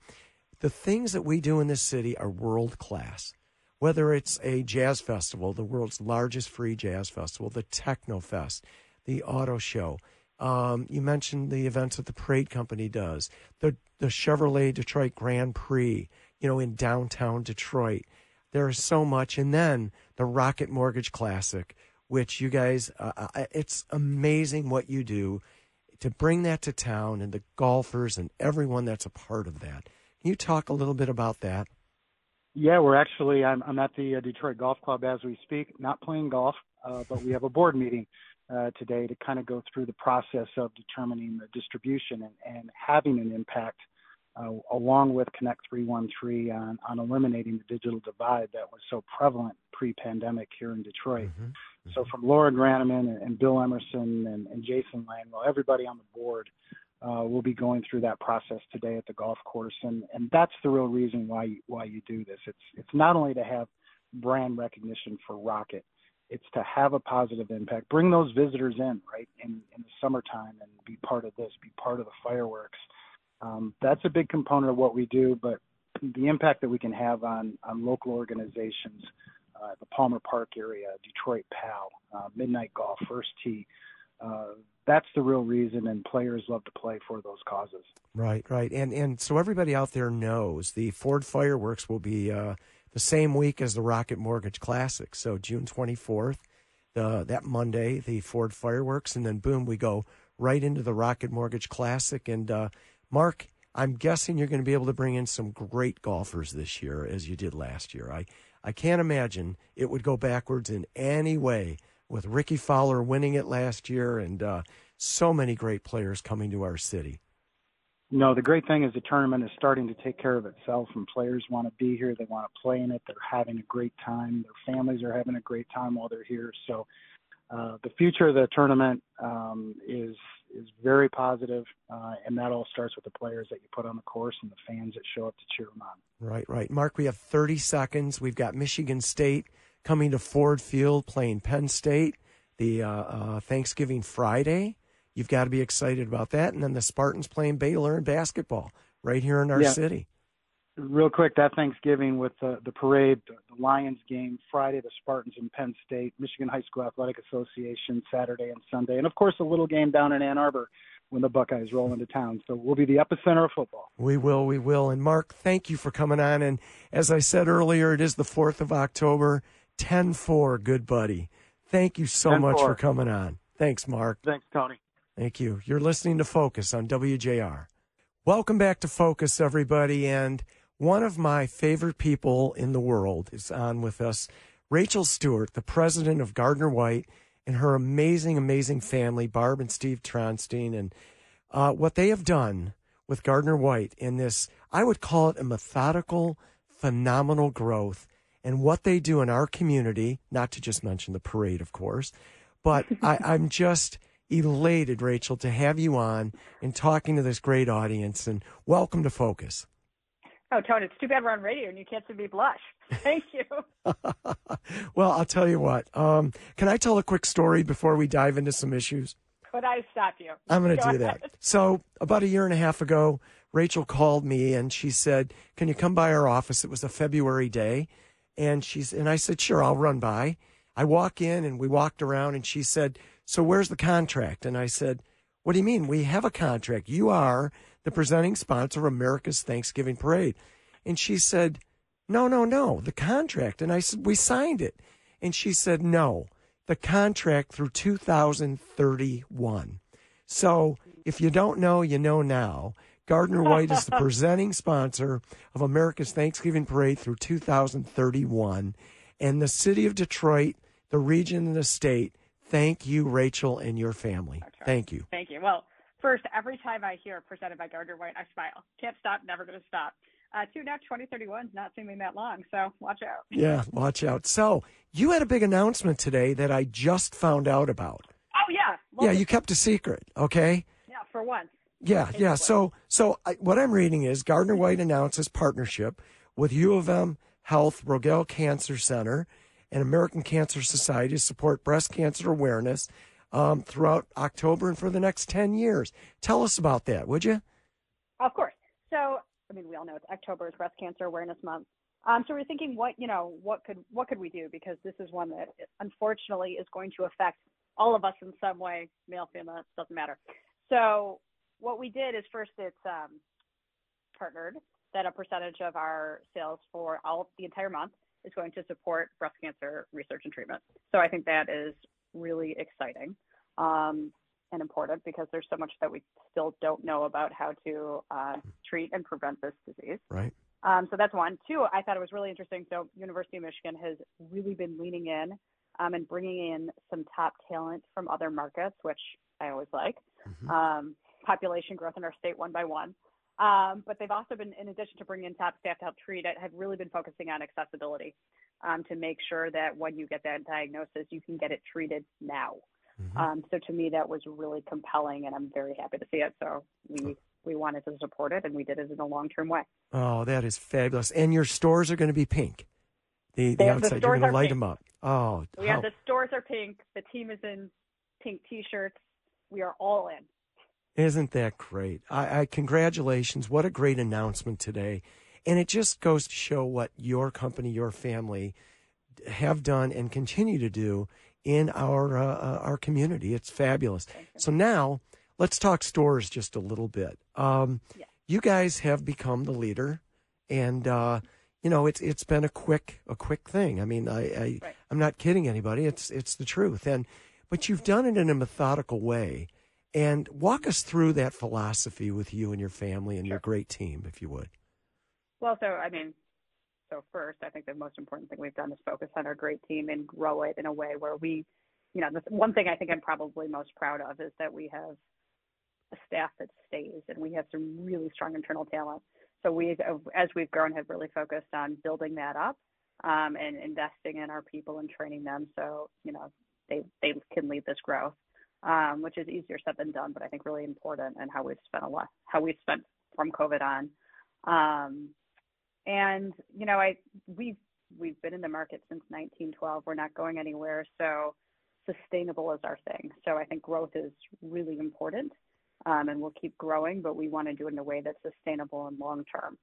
the things that we do in this city are world class. Whether it's a jazz festival, the world's largest free jazz festival, the Techno Fest, the auto show. Um, you mentioned the events that the Parade Company does, the the Chevrolet Detroit Grand Prix, you know, in downtown Detroit. There is so much. And then the Rocket Mortgage Classic, which you guys, uh, uh, it's amazing what you do to bring that to town and the golfers and everyone that's a part of that. Can you talk a little bit about that? Yeah, we're actually, I'm, I'm at the uh, Detroit Golf Club as we speak, not playing golf, uh, but we have a board meeting uh, today to kind of go through the process of determining the distribution and, and having an impact uh, along with Connect 313 on, on eliminating the digital divide that was so prevalent pre-pandemic here in Detroit. Mm-hmm. Mm-hmm. So from Laura Grannemann and, and Bill Emerson and, and Jason Langwell, everybody on the board uh, will be going through that process today at the golf course, and, and that's the real reason why you, why you do this. It's it's not only to have brand recognition for Rocket, it's to have a positive impact. Bring those visitors in, right, in, in the summertime and be part of this, be part of the fireworks um, that's a big component of what we do, but the impact that we can have on, on local organizations, uh, the Palmer Park area, Detroit PAL, uh, Midnight Golf, First Tee, uh, that's the real reason, and players love to play for those causes. Right, right, and and so everybody out there knows the Ford fireworks will be uh, the same week as the Rocket Mortgage Classic. So June twenty fourth, the that Monday, the Ford fireworks, and then boom, we go right into the Rocket Mortgage Classic. And uh, Mark, I'm guessing you're going to be able to bring in some great golfers this year, as you did last year. I I can't imagine it would go backwards in any way with Rickie Fowler winning it last year and uh, so many great players coming to our city. No, the great thing is the tournament is starting to take care of itself, and players want to be here. They want to play in it. They're having a great time. Their families are having a great time while they're here. So, uh, the future of the tournament um, is is very positive, uh, and that all starts with the players that you put on the course and the fans that show up to cheer them on. Right, right. Mark, we have 30 seconds. We've got Michigan State coming to Ford Field playing Penn State the uh, uh, Thanksgiving Friday. You've got to be excited about that. And then the Spartans playing Baylor in basketball right here in our Yeah. city. Real quick, that Thanksgiving with the, the parade, the, the Lions game Friday, the Spartans in Penn State, Michigan High School Athletic Association Saturday and Sunday, and of course a little game down in Ann Arbor when the Buckeyes roll into town. So we'll be the epicenter of football. We will, we will. And Mark, thank you for coming on. And as I said earlier, it is the 4th of October, 10 4, good buddy. Thank you so much 10-4. for coming on. Thanks, Mark. Thanks, Tony. Thank you. You're listening to Focus on WJR. Welcome back to Focus, everybody. And one of my favorite people in the world is on with us, Rachel Stewart, the president of Gardner White, and her amazing, amazing family, Barb and Steve Tronstein. And uh, what they have done with Gardner White in this, I would call it a methodical, phenomenal growth. And what they do in our community, not to just mention the parade, of course, but I, I'm just elated, Rachel, to have you on and talking to this great audience. And welcome to Focus. Oh, Tony, it's too bad we're on radio and you can't see me blush. Thank you. well, I'll tell you what. Um, can I tell a quick story before we dive into some issues? Could I stop you? I'm going to do ahead. that. So, about a year and a half ago, Rachel called me and she said, "Can you come by our office?" It was a February day, and she's and I said, "Sure, I'll run by." I walk in and we walked around, and she said, "So where's the contract?" And I said, "What do you mean? We have a contract. You are the presenting sponsor of America's Thanksgiving Parade." And she said, "No, no, no, the contract." And I said, "We signed it." And she said, "No, the contract through 2031." So if you don't know, you know now. Gardner White is the presenting sponsor of America's Thanksgiving Parade through 2031. And the city of Detroit, the region and the state, thank you, Rachel, and your family. Thank you. Thank you. Well, first, every time I hear presented by Gardner White, I smile. Can't stop, never going to stop. Uh, two now, 2031 is not seeming that long, so watch out. Yeah, watch out. So you had a big announcement today that I just found out about. Oh, yeah. Love Yeah, it. you kept a secret, okay? Yeah, for once. Yeah, yeah. So, so I, what I'm reading is Gardner White announces partnership with U of M Health Rogel Cancer Center and American Cancer Society to support breast cancer awareness um, throughout October and for the next 10 years. Tell us about that, would you? Of course. So, I mean, we all know it's October is Breast Cancer Awareness Month. Um, so we're thinking, what you know, what could what could we do? Because this is one that unfortunately is going to affect all of us in some way, male, female, doesn't matter. So what we did is first it's um, partnered that a percentage of our sales for all the entire month is going to support breast cancer research and treatment. So I think that is really exciting. Um, and important because there's so much that we still don't know about how to uh, treat and prevent this disease. Right. Um, so that's one. Two, I thought it was really interesting. So University of Michigan has really been leaning in um, and bringing in some top talent from other markets, which I always like. Um, population growth in our state one by one. Um, but they've also been, in addition to bringing in top staff to help treat it, have really been focusing on accessibility um, to make sure that when you get that diagnosis, you can get it treated now. Um, so to me, that was really compelling, and I'm very happy to see it. So we we wanted to support it, and we did it in a long term way. Oh, that is fabulous. And your stores are going to be pink. The, the They- the outside, you're going to light pink. them up. Oh, We how- have the stores are pink. The team is in pink T-shirts. We are all in. Isn't that great? I, I congratulations. What a great announcement today. And it just goes to show what your company, your family have done and continue to do in our uh, uh, our community. It's fabulous. So now let's talk stores just a little bit. Um, Yeah. You guys have become the leader, and uh, you know it's it's been a quick a quick thing. I mean, I, I Right. I'm not kidding anybody. It's it's the truth, and but you've done it in a methodical way. And walk us through that philosophy with you and your family and your great team, if you would. Well, so I mean, so first, I think the most important thing we've done is focus on our great team and grow it in a way where we, you know, the one thing I think I'm probably most proud of is that we have a staff that stays and we have some really strong internal talent. So we, as we've grown, have really focused on building that up um, and investing in our people and training them so you know they they can lead this growth, um, which is easier said than done, but I think really important and how we've spent a lot, how we've spent from COVID on. Um, and you know, I we've we've been in the market since 1912. We're not going anywhere, so sustainable is our thing. So I think growth is really important, um, and we'll keep growing, but we want to do it in a way that's sustainable and long term.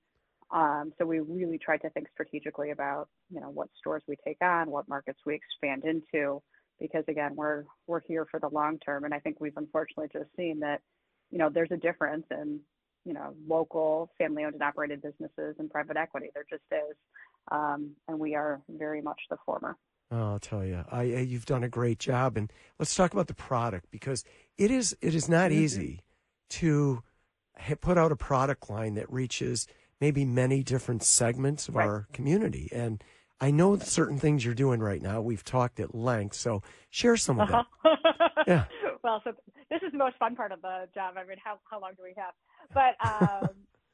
Um, so we really tried to think strategically about you know what stores we take on, what markets we expand into, because again, we're we're here for the long term, and I think we've unfortunately just seen that you know there's a difference in you know, local family owned and operated businesses and private equity. There just is. Um, and we are very much the former. Oh, I'll tell you, I, you've done a great job, and let's talk about the product because it is it is not easy to put out a product line that reaches maybe many different segments of Right. our community. And I know certain things you're doing right now. We've talked at length, so share some of that. Yeah. well, so this is the most fun part of the job. I mean, how, how long do we have? But um,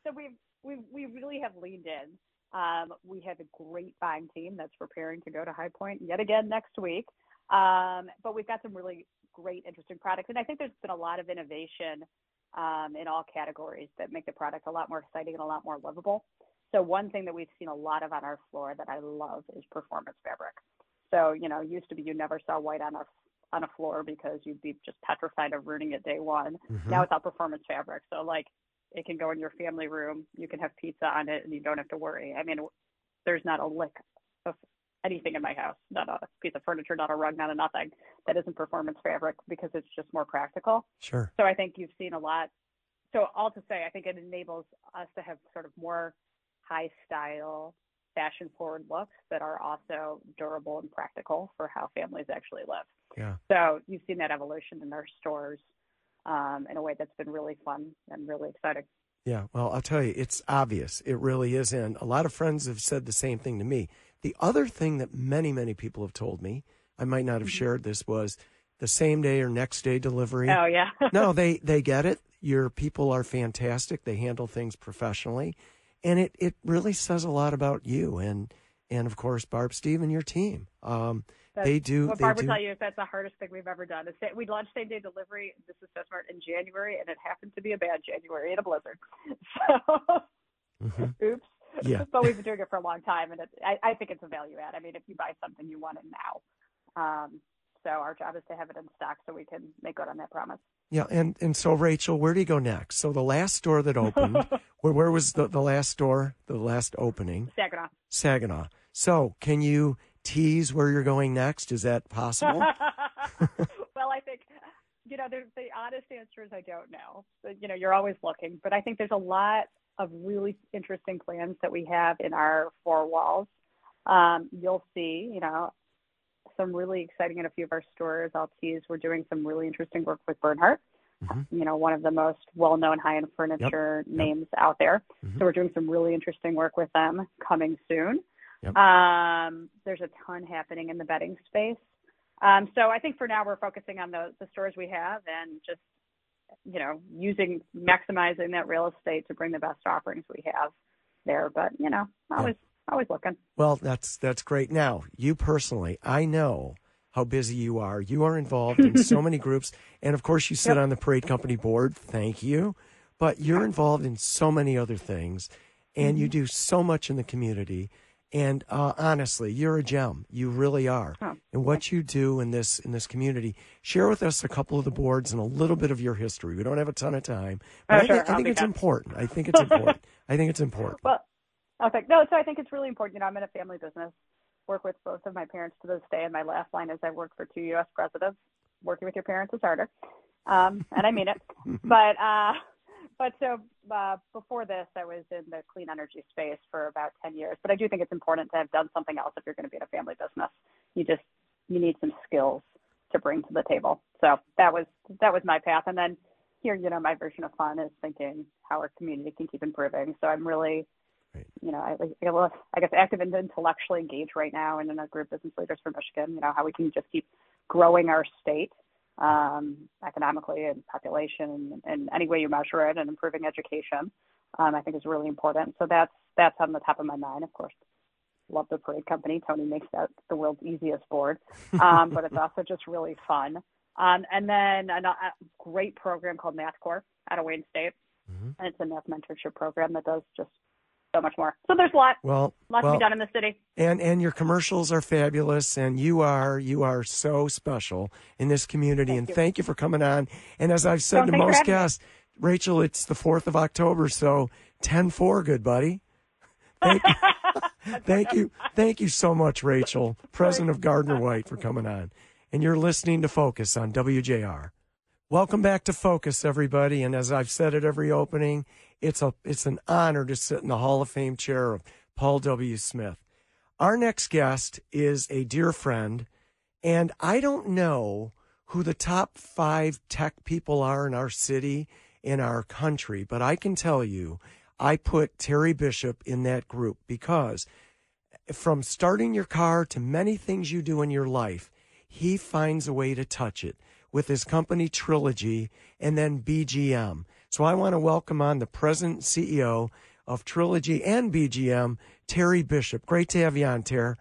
so we we we really have leaned in. Um, we have a great buying team that's preparing to go to High Point yet again next week. Um, but we've got some really great, interesting products, and I think there's been a lot of innovation um, in all categories that make the product a lot more exciting and a lot more livable. So one thing that we've seen a lot of on our floor that I love is performance fabric. So you know, used to be you never saw white on a on a floor because you'd be just petrified of ruining it day one. Mhm. Now it's all performance fabric, so like it can go in your family room. You can have pizza on it, and you don't have to worry. I mean, there's not a lick of anything in my house, not a piece of furniture, not a rug, not a nothing that isn't performance fabric because it's just more practical. Sure. So I think you've seen a lot. So all to say, I think it enables us to have sort of more high style, fashion forward looks that are also durable and practical for how families actually live. Yeah. So you've seen that evolution in our stores um, in a way that's been really fun and really exciting. Yeah, well, I'll tell you, it's obvious. It really is. And a lot of friends have said the same thing to me. The other thing that many, many people have told me, I might not have Mm-hmm. shared this, was the same day or next day delivery. Oh yeah. no, they, they get it. Your people are fantastic. They handle things professionally. And it, it really says a lot about you and, and of course, Barb, Steve, and your team. Um, they do. What they Barb do. would tell you is that's the hardest thing we've ever done. We launched same day delivery. This is so smart in January, and it happened to be a bad January in a blizzard. So, Mhm. oops. Yeah. but we've been doing it for a long time, and it, I, I think it's a value add. I mean, if you buy something, you want it now. Um, so our job is to have it in stock so we can make good on that promise. Yeah, and and so Rachel, where do you go next? So the last store that opened, where where was the the last store, the last opening? Saginaw. Saginaw. So can you tease where you're going next? Is that possible? well, I think you know, there's the honest answer is I don't know. You know, you're always looking, but I think there's a lot of really interesting plans that we have in our four walls. Um, you'll see, you know, some really exciting in a few of our stores. I'll tease. We're doing some really interesting work with Bernhardt. Mhm. You know, one of the most well-known high-end furniture Yep. names out there. Mhm. So we're doing some really interesting work with them coming soon. Yep. Um, there's a ton happening in the bedding space. Um, so I think for now we're focusing on the, the stores we have and just, you know, using maximizing that real estate to bring the best offerings we have there. But you know, always always looking. Well, that's that's great. Now, you personally, I know how busy you are. You are involved in so many groups, and of course, you sit Yep. on the parade company board. Thank you, but you're involved in so many other things, and Mm-hmm. you do so much in the community. And uh, honestly, you're a gem. You really are. Oh, and what you do in this in this community, share with us a couple of the boards and a little bit of your history. We don't have a ton of time, but Oh, I, sure. think- I think it's important. I think it's important. I think it's important. Well, okay. No, so I think it's really important. You know, I'm in a family business. work with both of my parents to this day, and my last line is I worked for two U.S. presidents. Working with your parents is harder, um, and I mean it. but uh, but so uh, before this, I was in the clean energy space for about 10 years. But I do think it's important to have done something else if you're going to be in a family business. You just you need some skills to bring to the table. So that was that was my path. And then here, you know, my version of fun is thinking how our community can keep improving. So I'm really Right. You know, I, I guess active and intellectually engaged right now and in a group business leaders for Michigan. You know, how we can just keep growing our state um, economically and population and, any way you measure it, and improving education. Um, I think is really important. So that's that's on the top of my mind, of course. Love the parade company. Tony makes that the world's easiest board, um, but it's also just really fun. Um, and then a, a, great program called Math Corps out of Wayne State. Mm-hmm. And it's a math mentorship program that does just so much more. So there's a lot. Well, lot well, to be done in the city. And and your commercials are fabulous, and you are you are so special in this community. Thank and you. thank you for coming on. And as I've said to most guests, Rachel, it's the fourth of October, so 10-4, good buddy. Thank you. thank you. Thank you so much, Rachel, president of Gardner White, for coming on. And you're listening to Focus on WJR. Welcome back to Focus, everybody. And as I've said at every opening, it's a it's an honor to sit in the Hall of Fame chair of Paul W. Smith. Our next guest is a dear friend, and I don't know who the top five tech people are in our city, in our country, but I can tell you, I put Terry Bishop in that group because from starting your car to many things you do in your life, he finds a way to touch it with his company Trilogy and then BGM. So I want to welcome on the president CEO of Trilogy and BGM, Terry Bishop. Great to have you on, Terry.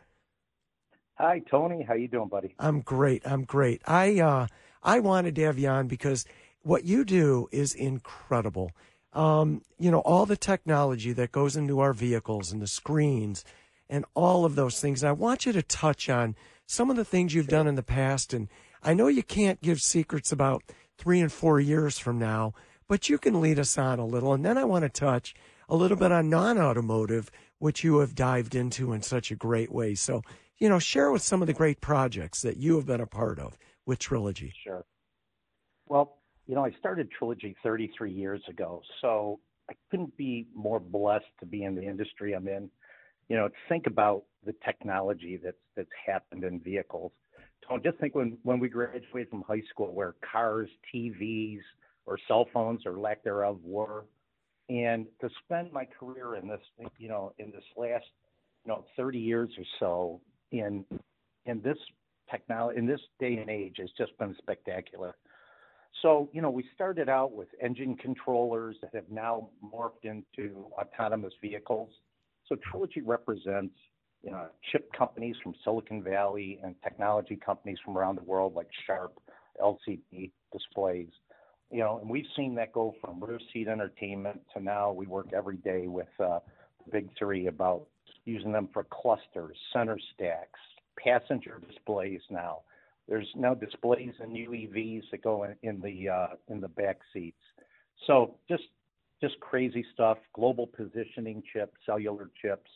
Hi, Tony. How you doing, buddy? I'm great. I'm great. I uh, I wanted to have you on because what you do is incredible. Um, you know, all the technology that goes into our vehicles and the screens and all of those things. I want you to touch on some of the things you've done in the past and I know you can't give secrets about three and four years from now, but you can lead us on a little. And then I want to touch a little bit on non automotive, which you have dived into in such a great way. So, you know, share with some of the great projects that you have been a part of with Trilogy. Sure. Well, you know, I started Trilogy 33 years ago, so I couldn't be more blessed to be in the industry I'm in. You know, think about the technology that's that's happened in vehicles don't just think when when we graduated from high school where cars, TVs, or cell phones or lack thereof were, and to spend my career in this, you know, in this last, you know, 30 years or so in in this technology in this day and age has just been spectacular. So, you know, we started out with engine controllers that have now morphed into autonomous vehicles. So Trilogy represents you know, chip companies from Silicon Valley and technology companies from around the world like Sharp, LCD displays. You know, and we've seen that go from rear seat entertainment to now we work every day with uh, the big three about using them for clusters, center stacks, passenger displays now. There's now displays in UEVs that go in, in the uh, in the back seats. So just just crazy stuff. Global positioning chips, cellular chips,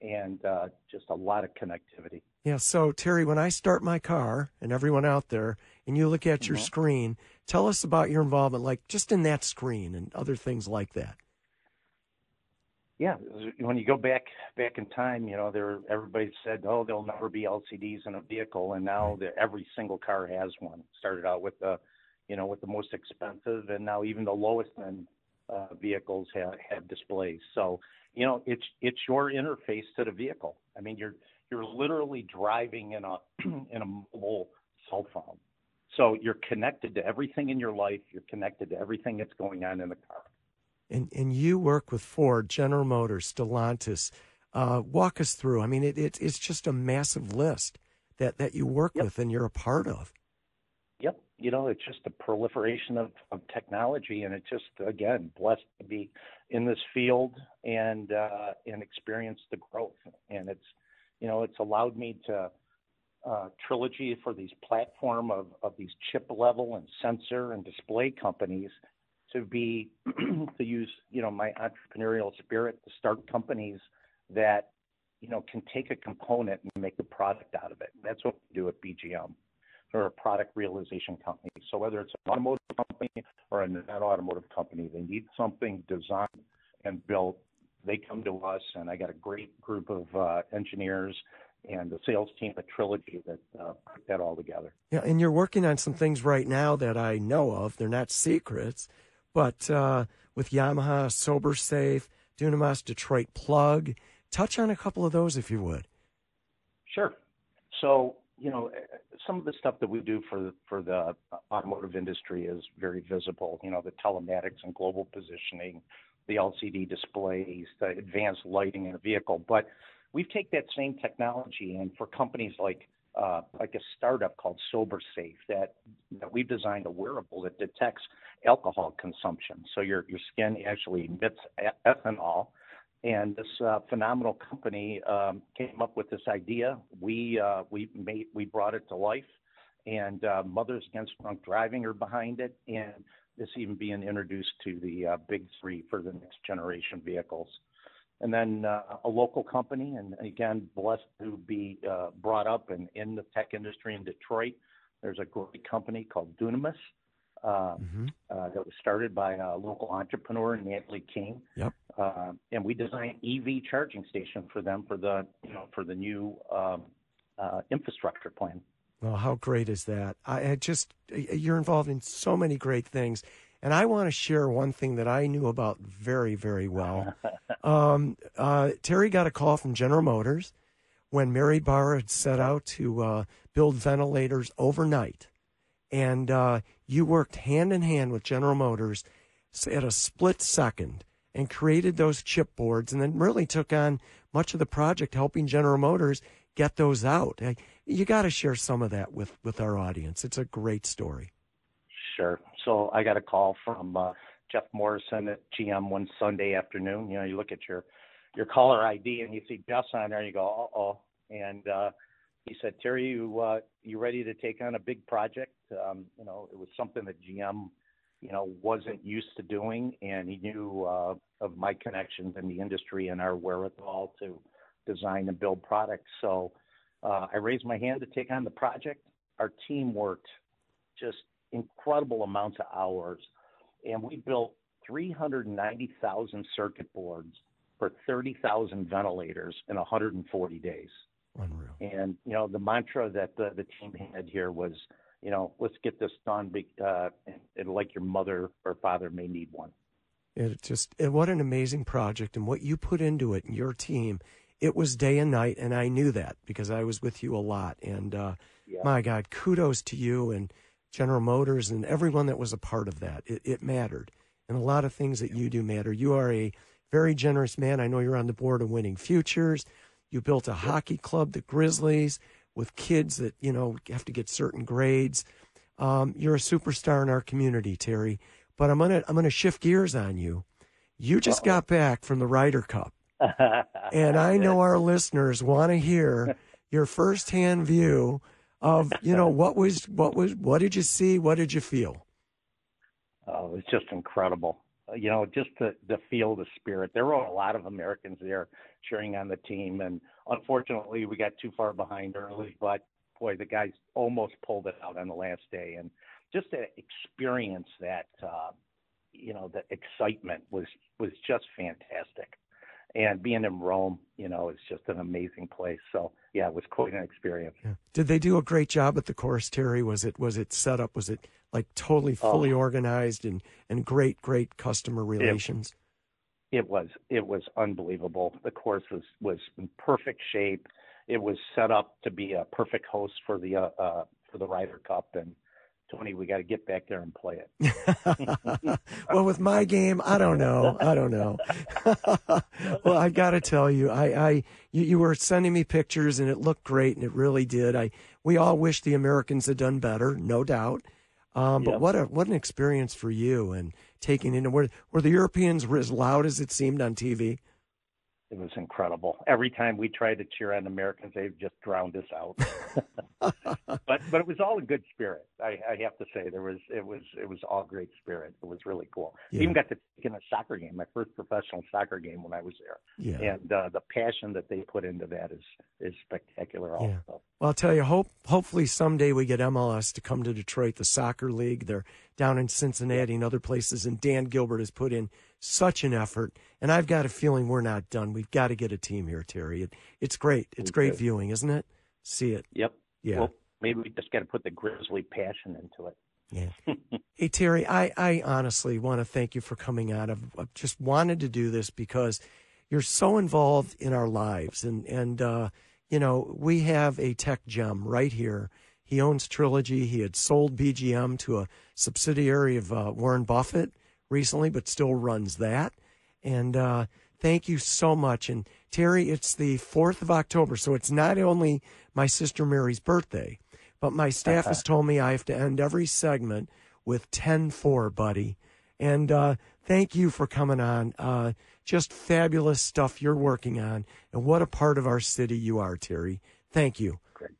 and uh, just a lot of connectivity. Yeah. So, Terry, when I start my car and everyone out there, and you look at mm-hmm. your screen, tell us about your involvement, like just in that screen and other things like that. Yeah, when you go back back in time, you know, there everybody said, "Oh, there'll never be LCDs in a vehicle," and now the, every single car has one. Started out with the, you know, with the most expensive, and now even the lowest end uh, vehicles have, have displays. So you know, it's it's your interface to the vehicle. I mean, you're you're literally driving in a in a mobile cell phone. So you're connected to everything in your life. You're connected to everything that's going on in the car. And and you work with Ford, General Motors, Stellantis. Uh, walk us through. I mean, it, it, it's just a massive list that that you work yep. with and you're a part of. Yep. You know, it's just a proliferation of, of technology, and it's just again blessed to be in this field and uh, and experience the growth. And it's you know it's allowed me to uh, trilogy for these platform of of these chip level and sensor and display companies to be to use you know my entrepreneurial spirit to start companies that you know, can take a component and make a product out of it. That's what we do at BGM. We're a product realization company. So whether it's an automotive company or a non-automotive company, they need something designed and built. They come to us, and I got a great group of uh, engineers and the sales team at Trilogy that uh, put that all together. Yeah, and you're working on some things right now that I know of. They're not secrets, but uh, with Yamaha, Sober Safe, Dunamis, Detroit Plug, touch on a couple of those if you would. Sure. So you know, some of the stuff that we do for for the automotive industry is very visible. You know, the telematics and global positioning, the LCD displays, the advanced lighting in a vehicle. But we take that same technology and for companies like uh, like a startup called Sober Safe that, that we've designed a wearable that detects alcohol consumption. So your your skin actually emits ethanol and this uh, phenomenal company um, came up with this idea. We uh, we made we brought it to life, and uh, Mothers Against Drunk Driving are behind it, and this even being introduced to the uh, big three for the next generation vehicles. And then uh, a local company, and again blessed to be uh, brought up in, in the tech industry in Detroit. There's a great company called Dunamis uh, mm-hmm. uh, that was started by a local entrepreneur, Natalie King. Yep. Uh, and we designed EV charging station for them for the you know for the new um, uh, infrastructure plan. Well, how great is that? I, I just you're involved in so many great things. And I want to share one thing that I knew about very, very well. um, uh, Terry got a call from General Motors when Mary Barra had set out to uh, build ventilators overnight and uh, you worked hand in hand with General Motors at a split second and created those chipboards, and then really took on much of the project helping General Motors get those out. You got to share some of that with with our audience. It's a great story. Sure. So I got a call from uh, Jeff Morrison at GM one Sunday afternoon. You know, you look at your your caller ID and you see Jeff on there, and you go, "Uh oh," and uh, he said, "Terry, you uh, you ready to take on a big project?" Um, you know, it was something that GM, you know, wasn't used to doing, and he knew uh, of my connections in the industry and our wherewithal to design and build products. So uh, I raised my hand to take on the project. Our team worked just incredible amounts of hours, and we built 390,000 circuit boards for 30,000 ventilators in 140 days. Unreal. And you know, the mantra that the, the team had here was, you know, let's get this done. Uh, and, like your mother or father may need one. It just it, what an amazing project, and what you put into it, and your team. It was day and night, and I knew that because I was with you a lot. And uh, yeah. my God, kudos to you and General Motors and everyone that was a part of that. It, it mattered, and a lot of things that you do matter. You are a very generous man. I know you're on the board of Winning Futures. You built a hockey club, the Grizzlies, with kids that you know have to get certain grades. Um, you're a superstar in our community, Terry. But I'm gonna I'm gonna shift gears on you. You just Uh-oh. got back from the Ryder Cup, and I know our listeners want to hear your firsthand view of you know what was what was what did you see, what did you feel? Oh, it was just incredible. Uh, you know, just to, to feel the spirit. There were a lot of Americans there cheering on the team, and unfortunately, we got too far behind early. But boy, the guys almost pulled it out on the last day, and just to experience that, uh, you know, the excitement was was just fantastic. And being in Rome, you know, is just an amazing place. So yeah, it was quite an experience. Yeah. Did they do a great job at the course, Terry? Was it was it set up? Was it like totally fully oh. organized and and great great customer relations? It, it was it was unbelievable. The course was was in perfect shape. It was set up to be a perfect host for the uh, uh, for the Ryder Cup, and Tony, we got to get back there and play it. well, with my game, I don't know. I don't know. well, I got to tell you, I, I, you, you, were sending me pictures, and it looked great, and it really did. I, we all wish the Americans had done better, no doubt. Um, but what a what an experience for you and taking in were were the Europeans were as loud as it seemed on TV? It was incredible. Every time we tried to cheer on Americans, they've just drowned us out. but but it was all in good spirit. I, I have to say there was it was it was all great spirit. It was really cool. Yeah. Even got to take in a soccer game, my first professional soccer game when I was there. Yeah. And uh, the passion that they put into that is is spectacular. Also. Yeah. Well, I'll tell you, hope hopefully someday we get MLS to come to Detroit, the soccer league. They're down in Cincinnati and other places, and Dan Gilbert has put in such an effort. And I've got a feeling we're not done. We've got to get a team here, Terry. It, it's great. It's great viewing, isn't it? See it. Yep. Yeah. Well, maybe we just got to put the Grizzly passion into it. Yeah. hey, Terry, I, I honestly want to thank you for coming out. I've, I've, just wanted to do this because you're so involved in our lives. And, and uh, you know, we have a tech gem right here. He owns Trilogy. He had sold BGM to a subsidiary of uh, Warren Buffett recently, but still runs that. And uh, thank you so much. And Terry, it's the 4th of October, so it's not only my sister Mary's birthday, but my staff has told me I have to end every segment with 10 4, buddy. And uh, thank you for coming on. Uh, just fabulous stuff you're working on. And what a part of our city you are, Terry. Thank you. Great.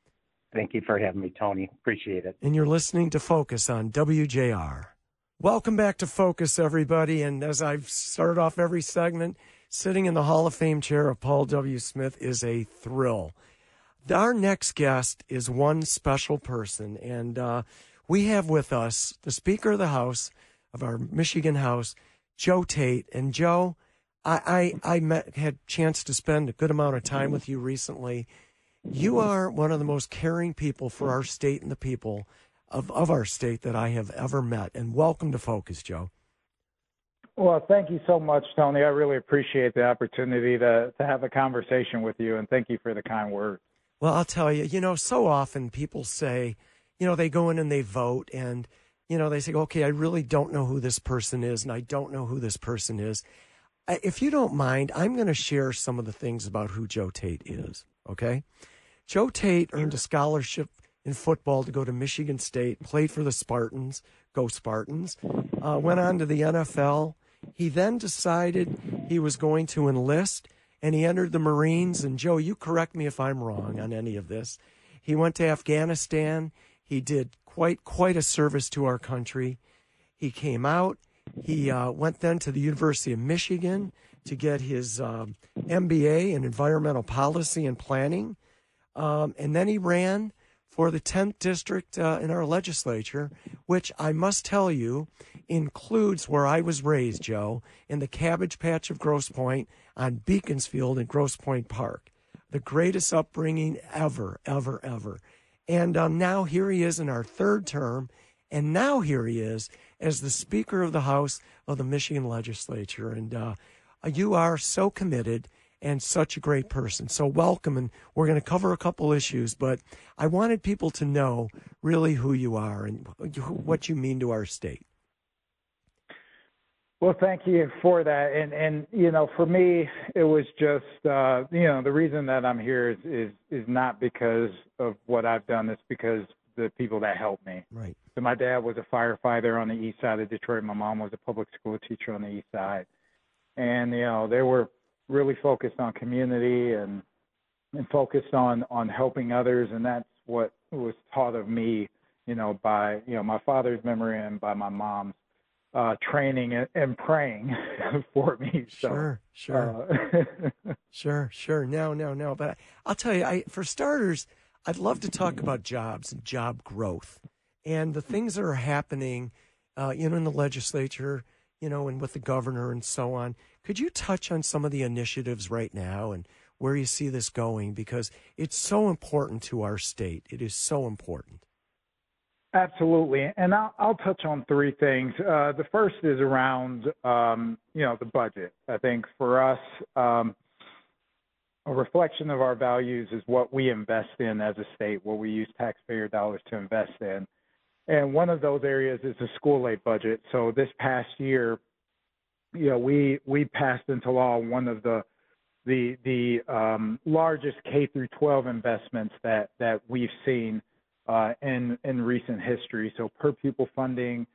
Thank you for having me, Tony. Appreciate it. And you're listening to Focus on WJR. Welcome back to Focus, everybody. And as I've started off every segment, sitting in the Hall of Fame chair of Paul W. Smith is a thrill. Our next guest is one special person, and uh, we have with us the Speaker of the House of our Michigan House, Joe Tate. And Joe, I I, I met, had chance to spend a good amount of time with you recently. You are one of the most caring people for our state and the people of, of our state that I have ever met. And welcome to Focus, Joe. Well, thank you so much, Tony. I really appreciate the opportunity to, to have a conversation with you, and thank you for the kind words. Well, I'll tell you, you know, so often people say, you know, they go in and they vote, and, you know, they say, okay, I really don't know who this person is, and I don't know who this person is. If you don't mind, I'm going to share some of the things about who Joe Tate is, okay? Joe Tate earned a scholarship in football to go to Michigan State, played for the Spartans, go Spartans, uh, went on to the NFL. He then decided he was going to enlist and he entered the Marines. And Joe, you correct me if I'm wrong on any of this. He went to Afghanistan. He did quite quite a service to our country. He came out. He uh, went then to the University of Michigan to get his uh, MBA in environmental policy and planning. Um, and then he ran for the 10th district uh, in our legislature, which I must tell you includes where I was raised, Joe, in the cabbage patch of Grosse Pointe on Beaconsfield in Grosse Pointe Park. The greatest upbringing ever, ever, ever. And um, now here he is in our third term. And now here he is as the Speaker of the House of the Michigan Legislature. And uh, you are so committed and such a great person. So welcome, and we're going to cover a couple issues, but I wanted people to know really who you are and what you mean to our state. Well, thank you for that, and and you know, for me, it was just uh, you know the reason that I'm here is is is not because of what I've done. It's because the people that helped me. Right. So my dad was a firefighter on the east side of Detroit. My mom was a public school teacher on the east side, and you know they were really focused on community and and focused on on helping others and that's what was taught of me you know by you know my father's memory and by my mom's uh training and, and praying for me so, sure sure. uh, sure sure. No no no but i'll tell you i for starters i'd love to talk about jobs and job growth and the things that are happening uh you know in the legislature you know and with the governor and so on could you touch on some of the initiatives right now and where you see this going? Because it's so important to our state. It is so important. Absolutely, and I'll, I'll touch on three things. Uh, the first is around um, you know the budget. I think for us, um, a reflection of our values is what we invest in as a state, what we use taxpayer dollars to invest in. And one of those areas is the school aid budget. So this past year, you know, we we passed into law one of the the the um, largest K through 12 investments that that we've seen uh, in in recent history. So per pupil funding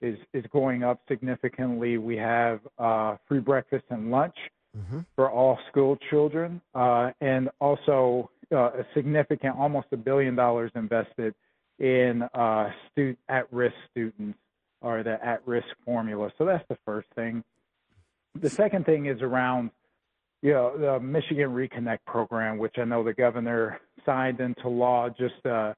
is is going up significantly. We have uh, free breakfast and lunch mm-hmm. for all school children, uh, and also uh, a significant, almost a billion dollars invested in uh, student at-risk students or the at-risk formula. So that's the first thing. The second thing is around you know, the Michigan Reconnect program, which I know the governor signed into law, just uh,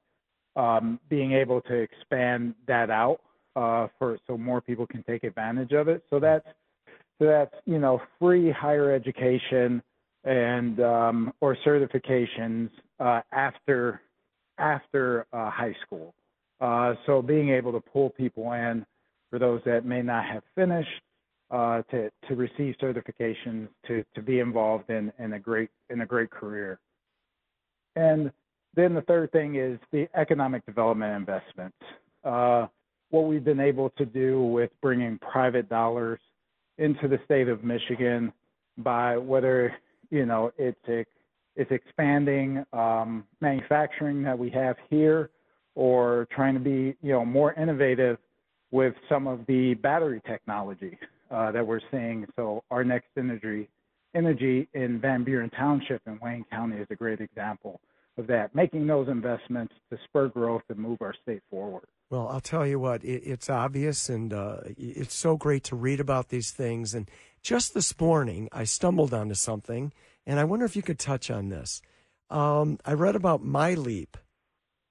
um, being able to expand that out uh, for so more people can take advantage of it. So that's so that's you know free higher education and um, or certifications uh, after after uh, high school. Uh, so being able to pull people in for those that may not have finished uh, to to receive certifications to to be involved in in a great in a great career. And then the third thing is the economic development investments. Uh, what we've been able to do with bringing private dollars into the state of Michigan by whether you know it's it's expanding um, manufacturing that we have here or trying to be you know more innovative with some of the battery technology uh, that we're seeing. So our next energy energy in Van Buren Township in Wayne County is a great example of that, making those investments to spur growth and move our state forward. Well, I'll tell you what, it, it's obvious and uh, it's so great to read about these things. And just this morning, I stumbled onto something, and I wonder if you could touch on this. Um, I read about MILEAP,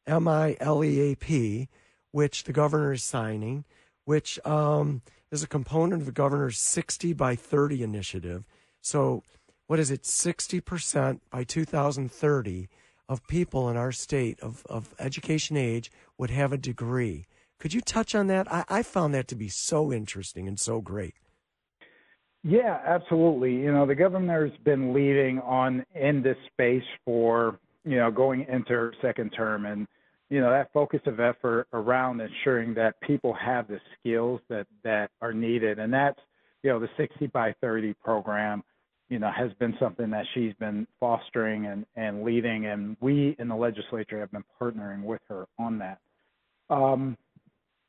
M I L E A P, which the governor is signing, which um, is a component of the governor's 60 by 30 initiative. So, what is it, 60% by 2030 of people in our state of, of education age would have a degree. Could you touch on that? I, I found that to be so interesting and so great. Yeah, absolutely. You know, the governor's been leading on in this space for, you know, going into her second term and you know that focus of effort around ensuring that people have the skills that that are needed and that's you know the 60 by 30 program you know has been something that she's been fostering and and leading and we in the legislature have been partnering with her on that um,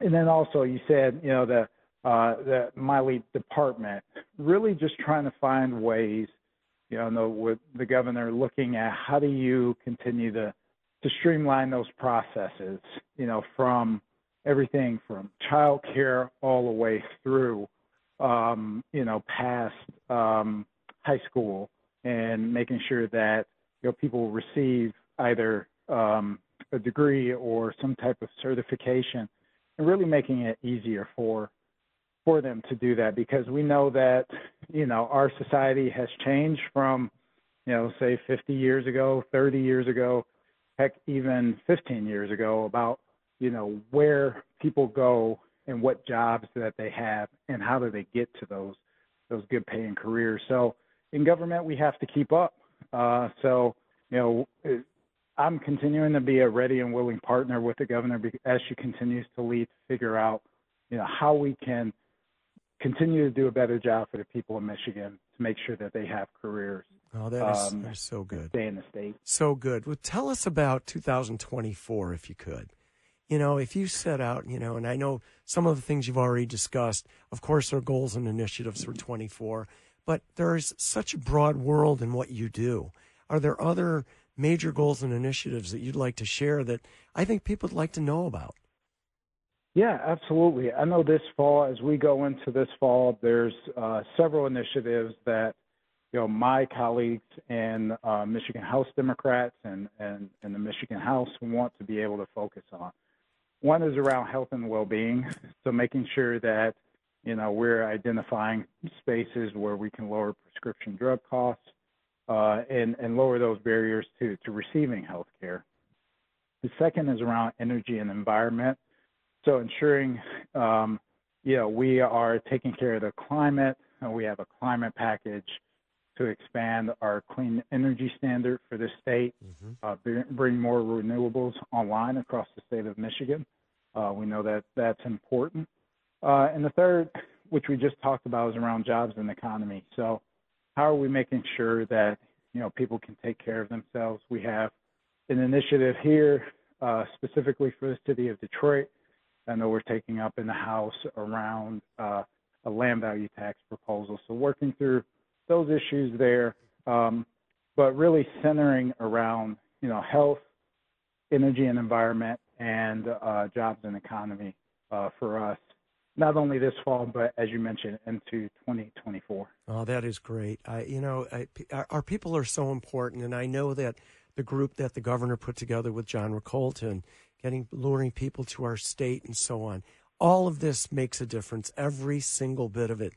and then also you said you know the uh, the MILEAP department really just trying to find ways you know with the governor looking at how do you continue to to streamline those processes, you know, from everything from child care all the way through, um, you know, past um, high school and making sure that, you know, people receive either um, a degree or some type of certification and really making it easier for for them to do that because we know that you know our society has changed from you know say 50 years ago 30 years ago heck, even 15 years ago about, you know, where people go and what jobs that they have and how do they get to those those good paying careers. So in government, we have to keep up. Uh, so, you know, I'm continuing to be a ready and willing partner with the governor as she continues to lead to figure out, you know, how we can continue to do a better job for the people of Michigan to make sure that they have careers. Oh, that is, um, that is so good. Stay in the state. So good. Well, tell us about 2024, if you could. You know, if you set out, you know, and I know some of the things you've already discussed, of course, are goals and initiatives for 24, but there's such a broad world in what you do. Are there other major goals and initiatives that you'd like to share that I think people would like to know about? Yeah, absolutely. I know this fall, as we go into this fall, there's uh, several initiatives that you know my colleagues and uh, Michigan House Democrats and, and and the Michigan House want to be able to focus on. One is around health and well-being, so making sure that you know we're identifying spaces where we can lower prescription drug costs uh, and and lower those barriers to to receiving health care. The second is around energy and environment so ensuring, um, you know, we are taking care of the climate. And we have a climate package to expand our clean energy standard for the state, mm-hmm. uh, bring more renewables online across the state of Michigan. Uh, we know that that's important. Uh, and the third, which we just talked about, is around jobs and economy. So, how are we making sure that you know people can take care of themselves? We have an initiative here uh, specifically for the city of Detroit I know we're taking up in the House around uh, a land value tax proposal. So working through those issues there, um, but really centering around you know health, energy and environment, and uh, jobs and economy uh, for us not only this fall, but as you mentioned, into 2024. Oh, that is great. I, you know, I, our, people are so important, and I know that the group that the governor put together with John Rakolta, getting luring people to our state and so on, all of this makes a difference. Every single bit of it.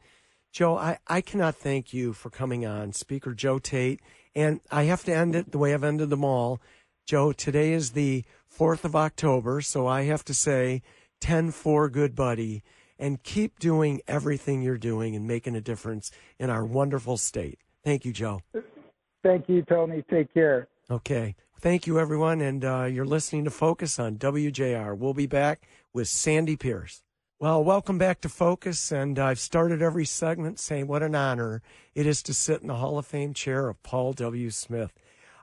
Joe, I, I cannot thank you for coming on, Speaker Joe Tate, and I have to end it the way I've ended them all. Joe, today is the 4th of October, so I have to say 10 4 good buddy and keep doing everything you're doing and making a difference in our wonderful state. Thank you, Joe. Thank you, Tony. Take care. Okay. Thank you, everyone. And uh, you're listening to Focus on WJR. We'll be back with Sandy Pierce. Well, welcome back to Focus. And I've started every segment saying what an honor it is to sit in the Hall of Fame chair of Paul W. Smith.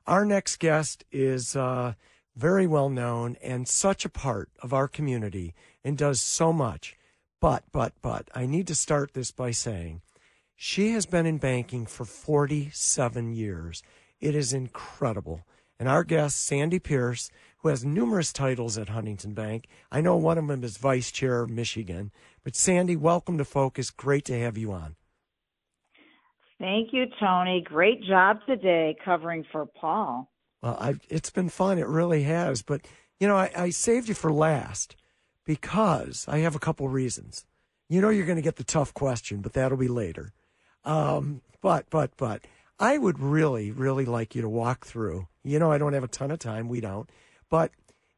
Our next guest is uh, very well known and such a part of our community and does so much. But, but, but, I need to start this by saying she has been in banking for 47 years. It is incredible. And our guest, Sandy Pierce, who has numerous titles at Huntington Bank. I know one of them is vice chair of Michigan. But Sandy, welcome to Focus. Great to have you on. Thank you, Tony. Great job today covering for Paul. Well, I've, it's been fun. It really has. But, you know, I, I saved you for last because I have a couple reasons. You know, you're going to get the tough question, but that'll be later. Um, but, but, but I would really, really like you to walk through. You know, I don't have a ton of time. We don't. But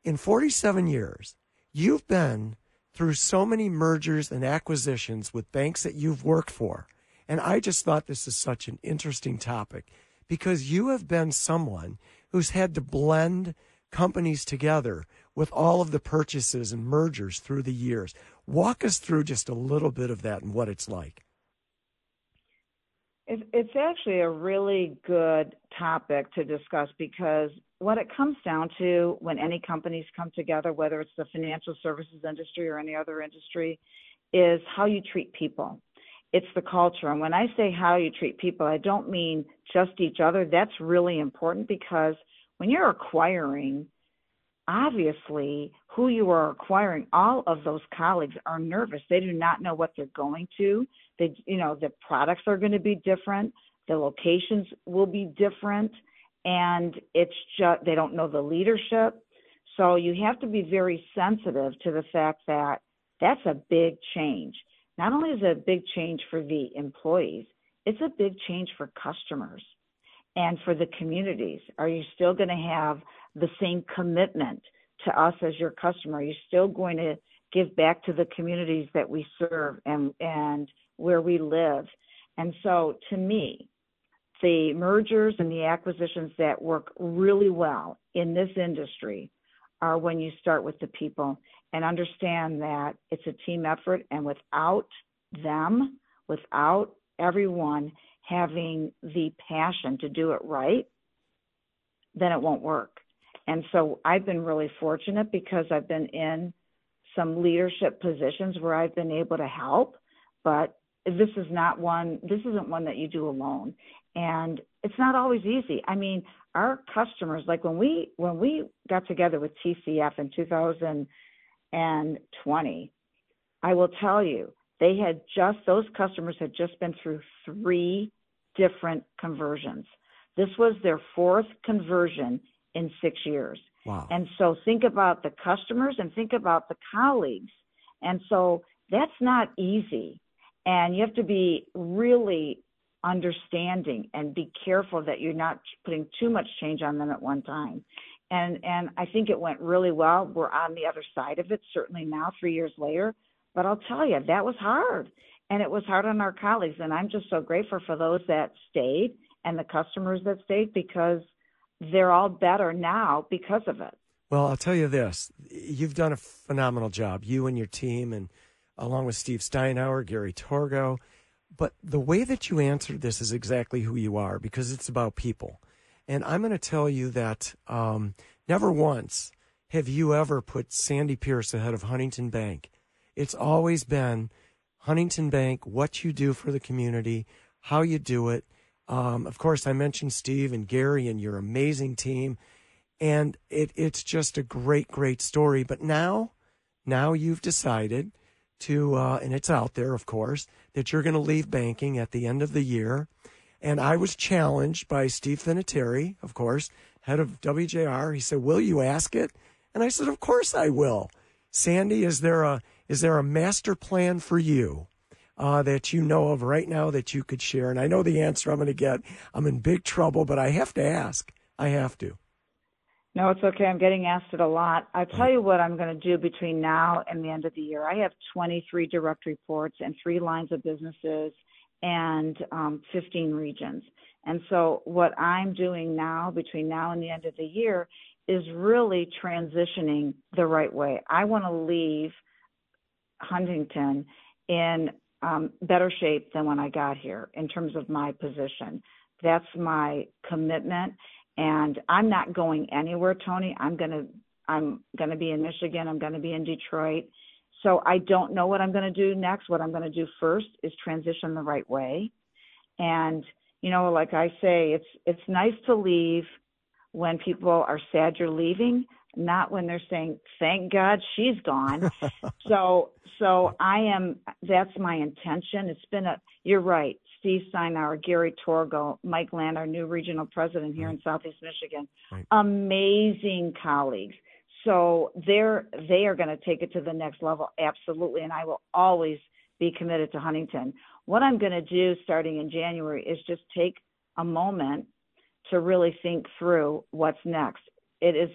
in 47 years, you've been through so many mergers and acquisitions with banks that you've worked for. And I just thought this is such an interesting topic because you have been someone who's had to blend companies together with all of the purchases and mergers through the years. Walk us through just a little bit of that and what it's like. It's actually a really good topic to discuss because what it comes down to when any companies come together, whether it's the financial services industry or any other industry, is how you treat people. It's the culture. And when I say how you treat people, I don't mean just each other. That's really important because when you're acquiring obviously who you are acquiring all of those colleagues are nervous. They do not know what they're going to. They you know the products are going to be different. The locations will be different. And it's just they don't know the leadership. So you have to be very sensitive to the fact that that's a big change. Not only is it a big change for the employees it's a big change for customers and for the communities. Are you still going to have the same commitment to us as your customer? You're you still going to give back to the communities that we serve and and where we live? And so to me, the mergers and the acquisitions that work really well in this industry are when you start with the people and understand that it's a team effort and without them, without everyone having the passion to do it right, then it won't work. And so I've been really fortunate because I've been in some leadership positions where I've been able to help, but this is not one this isn't one that you do alone. And it's not always easy. I mean, our customers like when we when we got together with TCF in 2020, I will tell you, they had just those customers had just been through three different conversions. This was their fourth conversion in six years. Wow. And so think about the customers and think about the colleagues. And so that's not easy. And you have to be really understanding and be careful that you're not putting too much change on them at one time. And and I think it went really well. We're on the other side of it certainly now 3 years later, but I'll tell you that was hard. And it was hard on our colleagues and I'm just so grateful for those that stayed and the customers that stayed because they're all better now because of it. Well, I'll tell you this you've done a phenomenal job, you and your team, and along with Steve Steinour, Gary Torgow. But the way that you answered this is exactly who you are because it's about people. And I'm going to tell you that um, never once have you ever put Sandy Pierce ahead of Huntington Bank. It's always been Huntington Bank, what you do for the community, how you do it, Um, of course, I mentioned Steve and Gary and your amazing team, and it, it's just a great, great story. But now, now you've decided to, uh, and it's out there, of course, that you're going to leave banking at the end of the year. And I was challenged by Steve Finateri, of course, head of WJR. He said, "Will you ask it?" And I said, "Of course I will." Sandy, is there a is there a master plan for you uh, that you know of right now that you could share? And I know the answer I'm going to get. I'm in big trouble, but I have to ask. I have to. No, it's okay. I'm getting asked it a lot. I'll tell you what I'm going to do between now and the end of the year. I have 23 direct reports and three lines of businesses and um, 15 regions. And so, what I'm doing now between now and the end of the year is really transitioning the right way. I want to leave Huntington in um, better shape than when I got here in terms of my position. That's my commitment, and I'm not going anywhere, Tony. I'm gonna I'm gonna be in Michigan. I'm gonna be in Detroit. So I don't know what I'm to do next. What I'm to do first is transition the right way, and you know, like I say, it's it's nice to leave when people are sad you're leaving, not when they're saying, "Thank God she's gone." so, so I am. That's my intention. It's been a. You're right, Steve Steinour, Gary Torgow, Mike Land, our new regional president here right. in mm-hmm. Southeast Michigan. Right. Amazing colleagues. So they're they are going to take it to the next level, absolutely. And I will always be committed to Huntington. What I'm going to do starting in January is just take a moment to really think through what's next. It is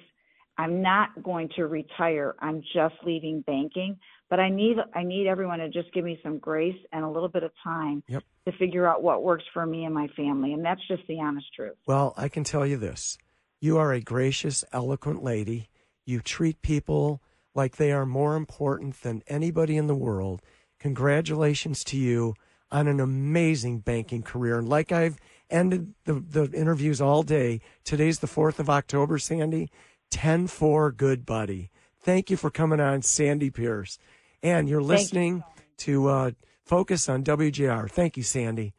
I'm not going to retire. I'm just leaving banking, but I need I need everyone to just give me some grace and a little bit of time yep. to figure out what works for me and my family, and that's just the honest truth. Well, I can tell you this. You are a gracious, eloquent lady. You treat people like they are more important than anybody in the world. Congratulations to you on an amazing banking career. And like I've ended the, the interviews all day, today's the 4th of October, Sandy. 10 4, good buddy. Thank you for coming on, Sandy Pierce. And you're listening you. to uh, Focus on WJR. Thank you, Sandy.